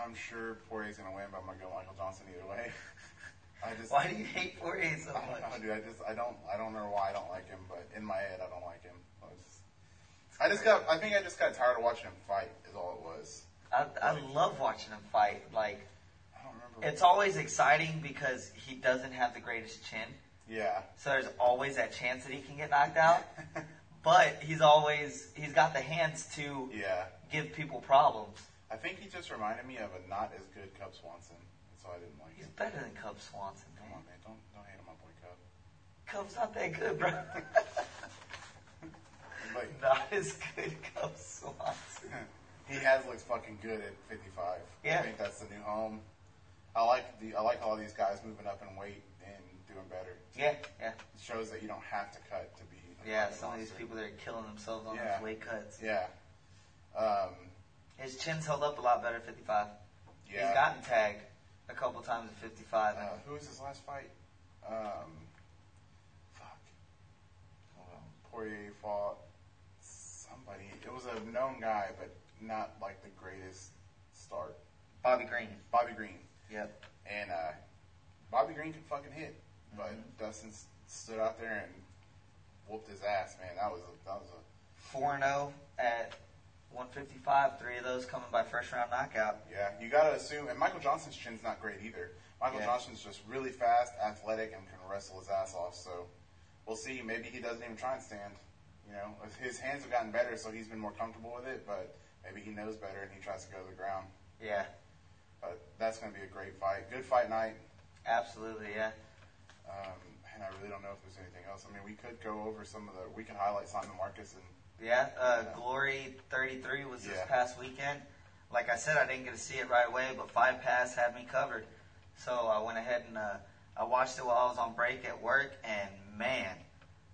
I'm sure Poirier's going to win, but I'm going to go Michael Johnson either way. *laughs* I just, Why do you hate Poirier so *laughs* I don't know, much? dude. I just, I don't, I don't know why I don't like him, but in my head, I don't like him. I just, got, I think I just got tired of watching him fight. Is all it was. I, I love watching him fight. Like, I don't remember. it's always exciting because he doesn't have the greatest chin. yeah. So there's always that chance that he can get knocked out. *laughs* But he's always he's got the hands to yeah. give people problems. I think he just reminded me of a not as good Cub Swanson. That's why I didn't like He's him. He's better than Cub Swanson, Come man. on, man. Don't don't hate on my boy Cub. Cub's not that good, bro. *laughs* But not as good Cub Swanson. *laughs* he has looked fucking good at 55. Yeah. I think that's the new home. I like the I like all these guys moving up in weight and doing better. Yeah, yeah, It shows that you don't have to cut to be. yeah. Some of these people that are killing themselves on Yeah. those weight cuts. Yeah. Um, His chin's held up a lot better at 55. yeah. He's gotten tagged a couple times at 55. Uh, who was his last fight? Um, fuck. Hold on. Poirier fought It was a known guy, but not like the greatest start. Bobby Green. Bobby Green. Yep. And uh, Bobby Green can fucking hit, but Mhm. Dustin stood out there and whooped his ass, man. That was a, that was a 4 0 at 155. Three of those coming by first round knockout. yeah. You gotta assume, and Michael Johnson's chin's not great either. Michael Yeah. Johnson's just really fast, athletic, and can wrestle his ass off. So we'll see. Maybe he doesn't even try and stand. You know, his hands have gotten better, so he's been more comfortable with it. But maybe he knows better and he tries to go to the ground. Yeah, But that's going to be a great fight. Good fight night. absolutely. Yeah. Um, and I really don't know if there's anything else. I mean, we could go over some of the. We can highlight Simon Marcus and Yeah, uh, Yeah. Glory 33 was this Yeah. past weekend. Like I said, I didn't get to see it right away, but Fight Pass had me covered. So I went ahead and uh, I watched it while I was on break at work, and man,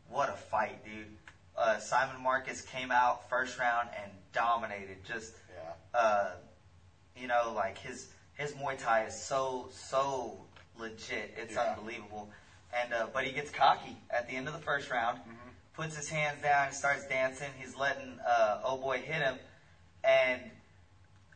what a fight, dude. Uh, Simon Marcus came out first round and dominated. Just, yeah, uh, you know, like his his Muay Thai is so so legit. It's Yeah. unbelievable. and uh, but he gets cocky at the end of the first round, puts his hands down and starts dancing. He's letting uh, oh boy hit him, and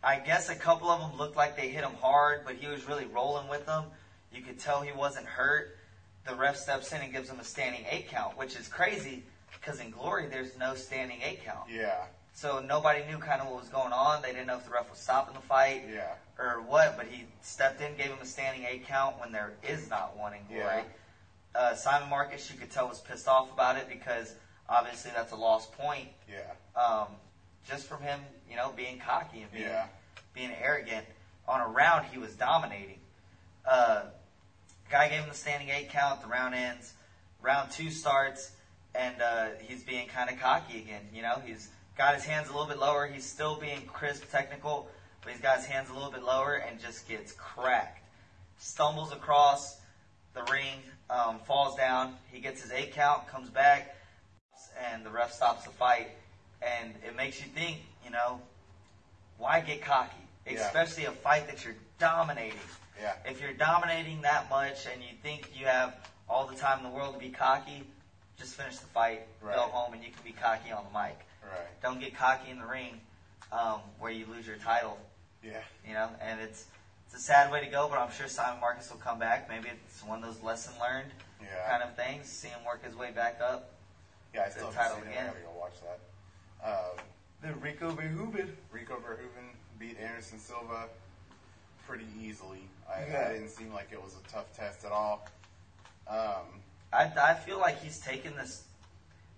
I guess a couple of them looked like they hit him hard, but he was really rolling with them. You could tell he wasn't hurt. The ref steps in and gives him a standing eight count, which is crazy because in Glory there's no standing eight count. Yeah. So nobody knew kind of what was going on. They didn't know if the ref was stopping the fight Yeah. or what, but he stepped in, gave him a standing eight count when there is not one in Glory. Uh, Simon Marcus, you could tell, was pissed off about it because obviously that's a lost point Yeah. um, just from him, you know, being cocky and being, Yeah. being arrogant. On a round, he was dominating. Uh, guy gave him the standing eight count. The round ends. Round two starts, and uh, he's being kind of cocky again. You know, he's got his hands a little bit lower. He's still being crisp, technical, but he's got his hands a little bit lower and just gets cracked. Stumbles across the ring, um, falls down. He gets his eight count, comes back, and the ref stops the fight. And it makes you think, you know, why get cocky? Yeah. Especially a fight that you're dominating. Yeah. If you're dominating that much and you think you have all the time in the world to be cocky, just finish the fight, Right. go home, and you can be cocky on the mic. Right. Don't get cocky in the ring um, where you lose your title. Yeah. You know, and it's it's a sad way to go, but I'm sure Simon Marcus will come back. Maybe it's one of those lesson learned Yeah. kind of things. See him work his way back up. Yeah. I still the haven't title seen it. I again. gotta go watch that. Um, The Rico Verhoeven. Rico Verhoeven beat Anderson Silva pretty easily. I, Yeah. I didn't seem like it was a tough test at all. Um, I, I feel like he's taking this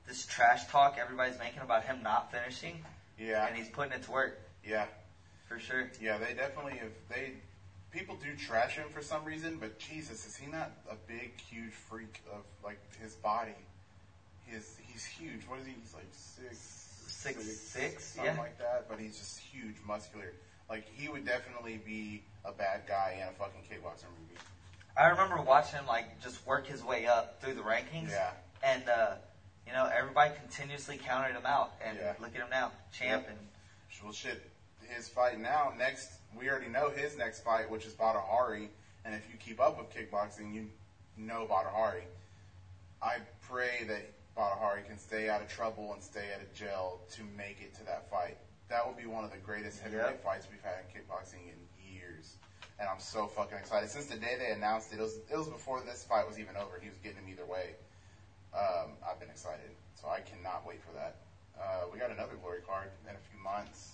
this trash talk everybody's making about him not finishing, yeah, and he's putting it to work yeah, for sure. yeah. They definitely have. They people do trash him for some reason, but Jesus, is he not a big, huge freak of like his body? His he's huge. What is he? He's like six, Six, six, something yeah. like that. But he's just huge, muscular. Like he would definitely be a bad guy in a fucking kickboxing movie. I remember watching him like just work his way up through the rankings. Yeah. And uh, you know, everybody continuously counted him out. And Yeah. look at him now, champ. And Well, shit, his fight now, next, we already know his next fight, which is Badr Hari. And if you keep up with kickboxing, you know Badr Hari. I pray that Badr Hari can stay out of trouble and stay out of jail to make it to that fight. That would be one of the greatest heavyweight Yep. fights we've had in kickboxing in. And I'm so fucking excited. Since the day they announced it, it was, it was before this fight was even over. He was getting him either way. Um, I've been excited. So I cannot wait for that. Uh, we got another glory card in a few months.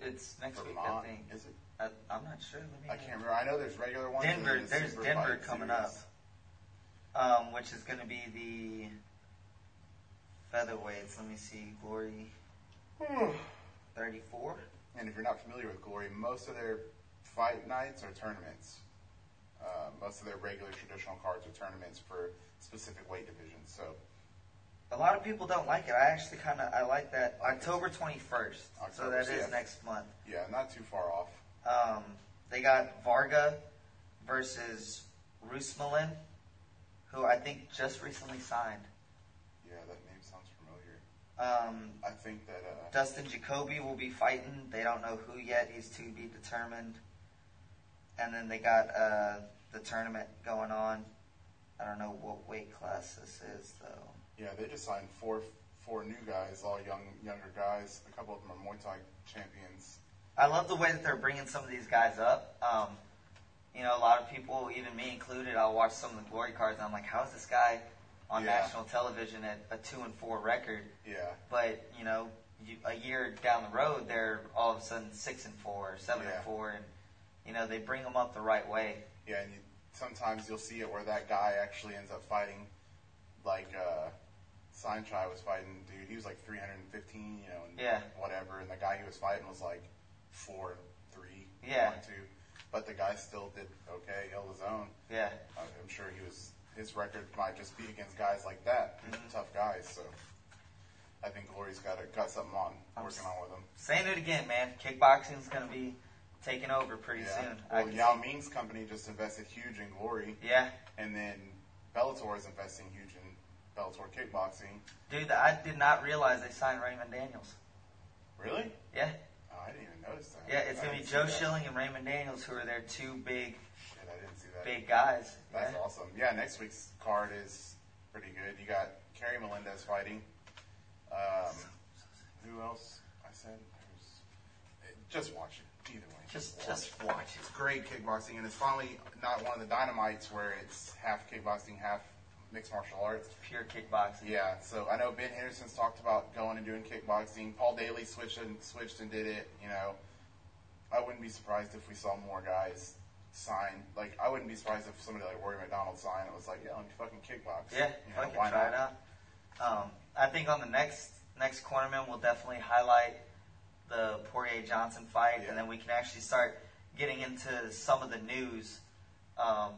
it's next week, I think. Is it? I, I'm not sure. Let me I can't remember. I know there's regular ones. Denver, there's Denver coming series. up, um, which is going to be the featherweights. Let me see, Glory *sighs* 34. And if you're not familiar with Glory, most of their fight nights are tournaments. Uh, most of their regular traditional cards are tournaments for specific weight divisions. So A lot of people don't like it. I actually kind of I like that. October 21st. so October, that so is yeah. next month. yeah, not too far off. Um, they got Varga versus Rusmalin, who I think just recently signed. Yeah, that name sounds familiar. Um, I think that uh, Dustin Jacoby will be fighting. They don't know who yet. He's to be determined. And then they got uh, the tournament going on. I don't know what weight class this is though. yeah, they just signed four four new guys, all young younger guys. A couple of them are Muay Thai champions. I love the way that they're bringing some of these guys up. Um, you know, a lot of people, even me included, I'll watch some of the glory cards and I'm like, how is this guy on Yeah. national television at a two and four record? Yeah, But you know, you, a year down the road, they're all of a sudden six and four, seven Yeah. and four, and you know they bring them up the right way. Yeah, and you, sometimes you'll see it where that guy actually ends up fighting, like uh, Saenchai was fighting, dude. He was like 315, you know, and Yeah. whatever. And the guy he was fighting was like four, three, Yeah. one, two. But the guy still did okay, held his own. Yeah, I'm sure he was. His record might just be against guys like that, Mhm. tough guys. So I think Glory's got a, got something on, I'm working on with him. saying it again, man. Kickboxing's gonna be taking over pretty Yeah. soon. Well, Yao Ming's company just invested huge in Glory. yeah, And then Bellator is investing huge in Bellator kickboxing. dude, I did not realize they signed Raymond Daniels. Really? Yeah, Oh, I didn't even notice that. yeah, it's I gonna be Joe. Schilling and Raymond Daniels who are their two big Shit, I didn't see that. big guys. That's yeah. awesome. Yeah, next week's card is pretty good. You got Kerry Melendez fighting. Um, who else? I said just watch it. Either way, Just watch just it. watch It's great kickboxing, and it's finally not one of the dynamites where it's half kickboxing, half mixed martial arts. Pure kickboxing. Yeah, so I know Ben Henderson's talked about going and doing kickboxing. Paul Daley switched and switched and did it. You know, I wouldn't be surprised if we saw more guys sign. Like, I wouldn't be surprised if somebody like Rory MacDonald signed. It was like, yeah, let me fucking kickbox. Yeah, you know, fucking why try not? it out. Um, I think on the next next Cornermen, we'll definitely highlight the Poirier Johnson fight, Yeah. and then we can actually start getting into some of the news um,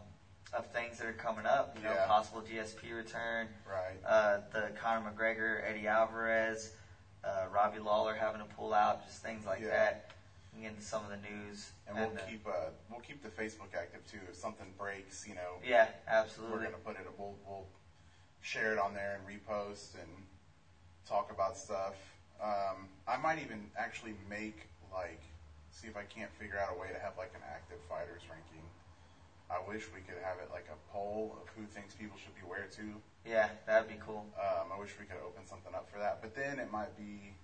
of things that are coming up. You know, Yeah. possible GSP return, Right. uh, the Conor McGregor, Eddie Alvarez, uh, Robbie Lawler having to pull out, just things like Yeah. that. Can get into some of the news, And we'll uh, keep uh, we'll keep the Facebook active too. If something breaks, you know, yeah, absolutely, we're gonna put it. We'll we'll share it on there and repost and talk about stuff. Um, I might even actually make like see if I can't figure out a way to have like an active fighters ranking. I wish we could have it like a poll of who thinks people should be where to. Yeah, that'd be cool. Um, I wish we could open something up for that, but then it might be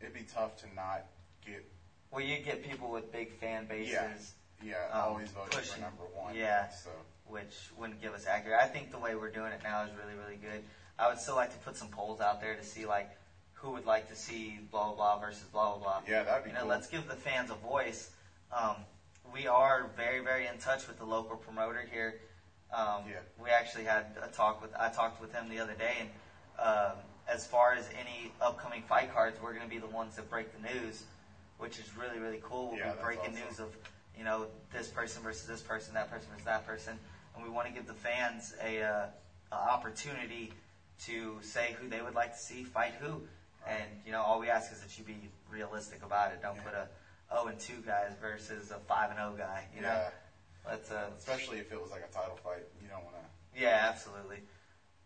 it'd be tough to not get Well, you get people with big fan bases. Yeah. yeah Um, always voting for number one. yeah. so. which wouldn't give us accurate. I think the way we're doing it now is really, really good. I would still like to put some polls out there to see like who would like to see blah blah blah versus blah blah blah. Yeah, that'd be You know, cool. let's give the fans a voice. Um, we are very, very in touch with the local promoter here. Um, Yeah. We actually had a talk with I talked with him the other day, and um, as far as any upcoming fight cards, we're going to be the ones that break the news, which is really, really cool. We'll Yeah, be breaking awesome. news of you know this person versus this person, that person versus that person, and we want to give the fans a, uh, a opportunity to say who they would like to see fight who. And you know, all we ask is that you be realistic about it. Don't Yeah. put a 0 and 2 guys versus a 5 and 0 guy. You know, yeah, let's uh, especially if it was like a title fight, you don't want to. yeah, absolutely.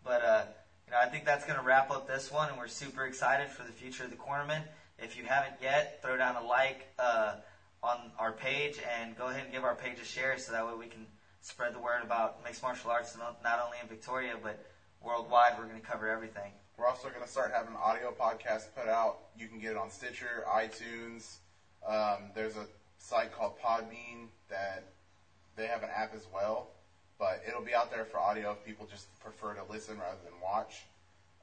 But uh, you know, I think that's going to wrap up this one, and we're super excited for the future of the Cornermen. If you haven't yet, throw down a like uh, on our page and go ahead and give our page a share, so that way we can spread the word about mixed martial arts, not only in Victoria but worldwide. We're going to cover everything. We're also going to start having audio podcasts put out. You can get it on Stitcher, iTunes. Um, there's a site called Podbean that they have an app as well, but it'll be out there for audio if people just prefer to listen rather than watch.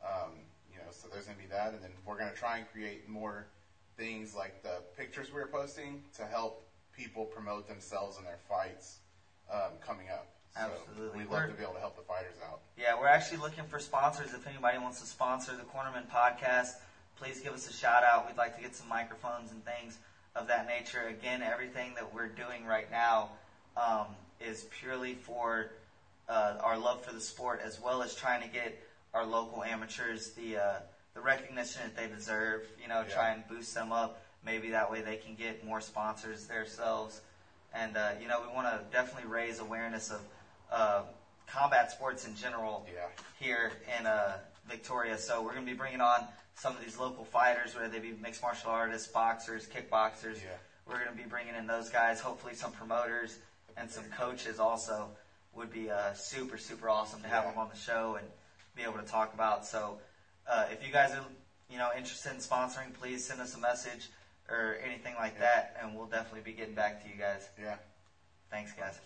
Um, you know, so there's going to be that, and then we're going to try and create more things like the pictures we're posting to help people promote themselves and their fights um, coming up. So Absolutely. we'd love We're- to be able to help the fighters out. Yeah, we're actually looking for sponsors. If anybody wants to sponsor the Cornermen podcast, please give us a shout out. We'd like to get some microphones and things of that nature. Again, everything that we're doing right now um, is purely for uh, our love for the sport, as well as trying to get our local amateurs the uh, the recognition that they deserve. You know, Yeah. try and boost them up. Maybe that way they can get more sponsors themselves. And uh, you know, we want to definitely raise awareness of uh, combat sports in general Yeah. here in uh, Victoria. So we're going to be bringing on some of these local fighters, whether they be mixed martial artists, boxers, kickboxers. Yeah. We're going to be bringing in those guys. Hopefully, some promoters and some coaches also would be uh, super, super awesome to have Yeah. them on the show and be able to talk about. So, uh, if you guys are you know interested in sponsoring, please send us a message or anything like that, and we'll definitely be getting back to you guys. Yeah. Thanks, guys.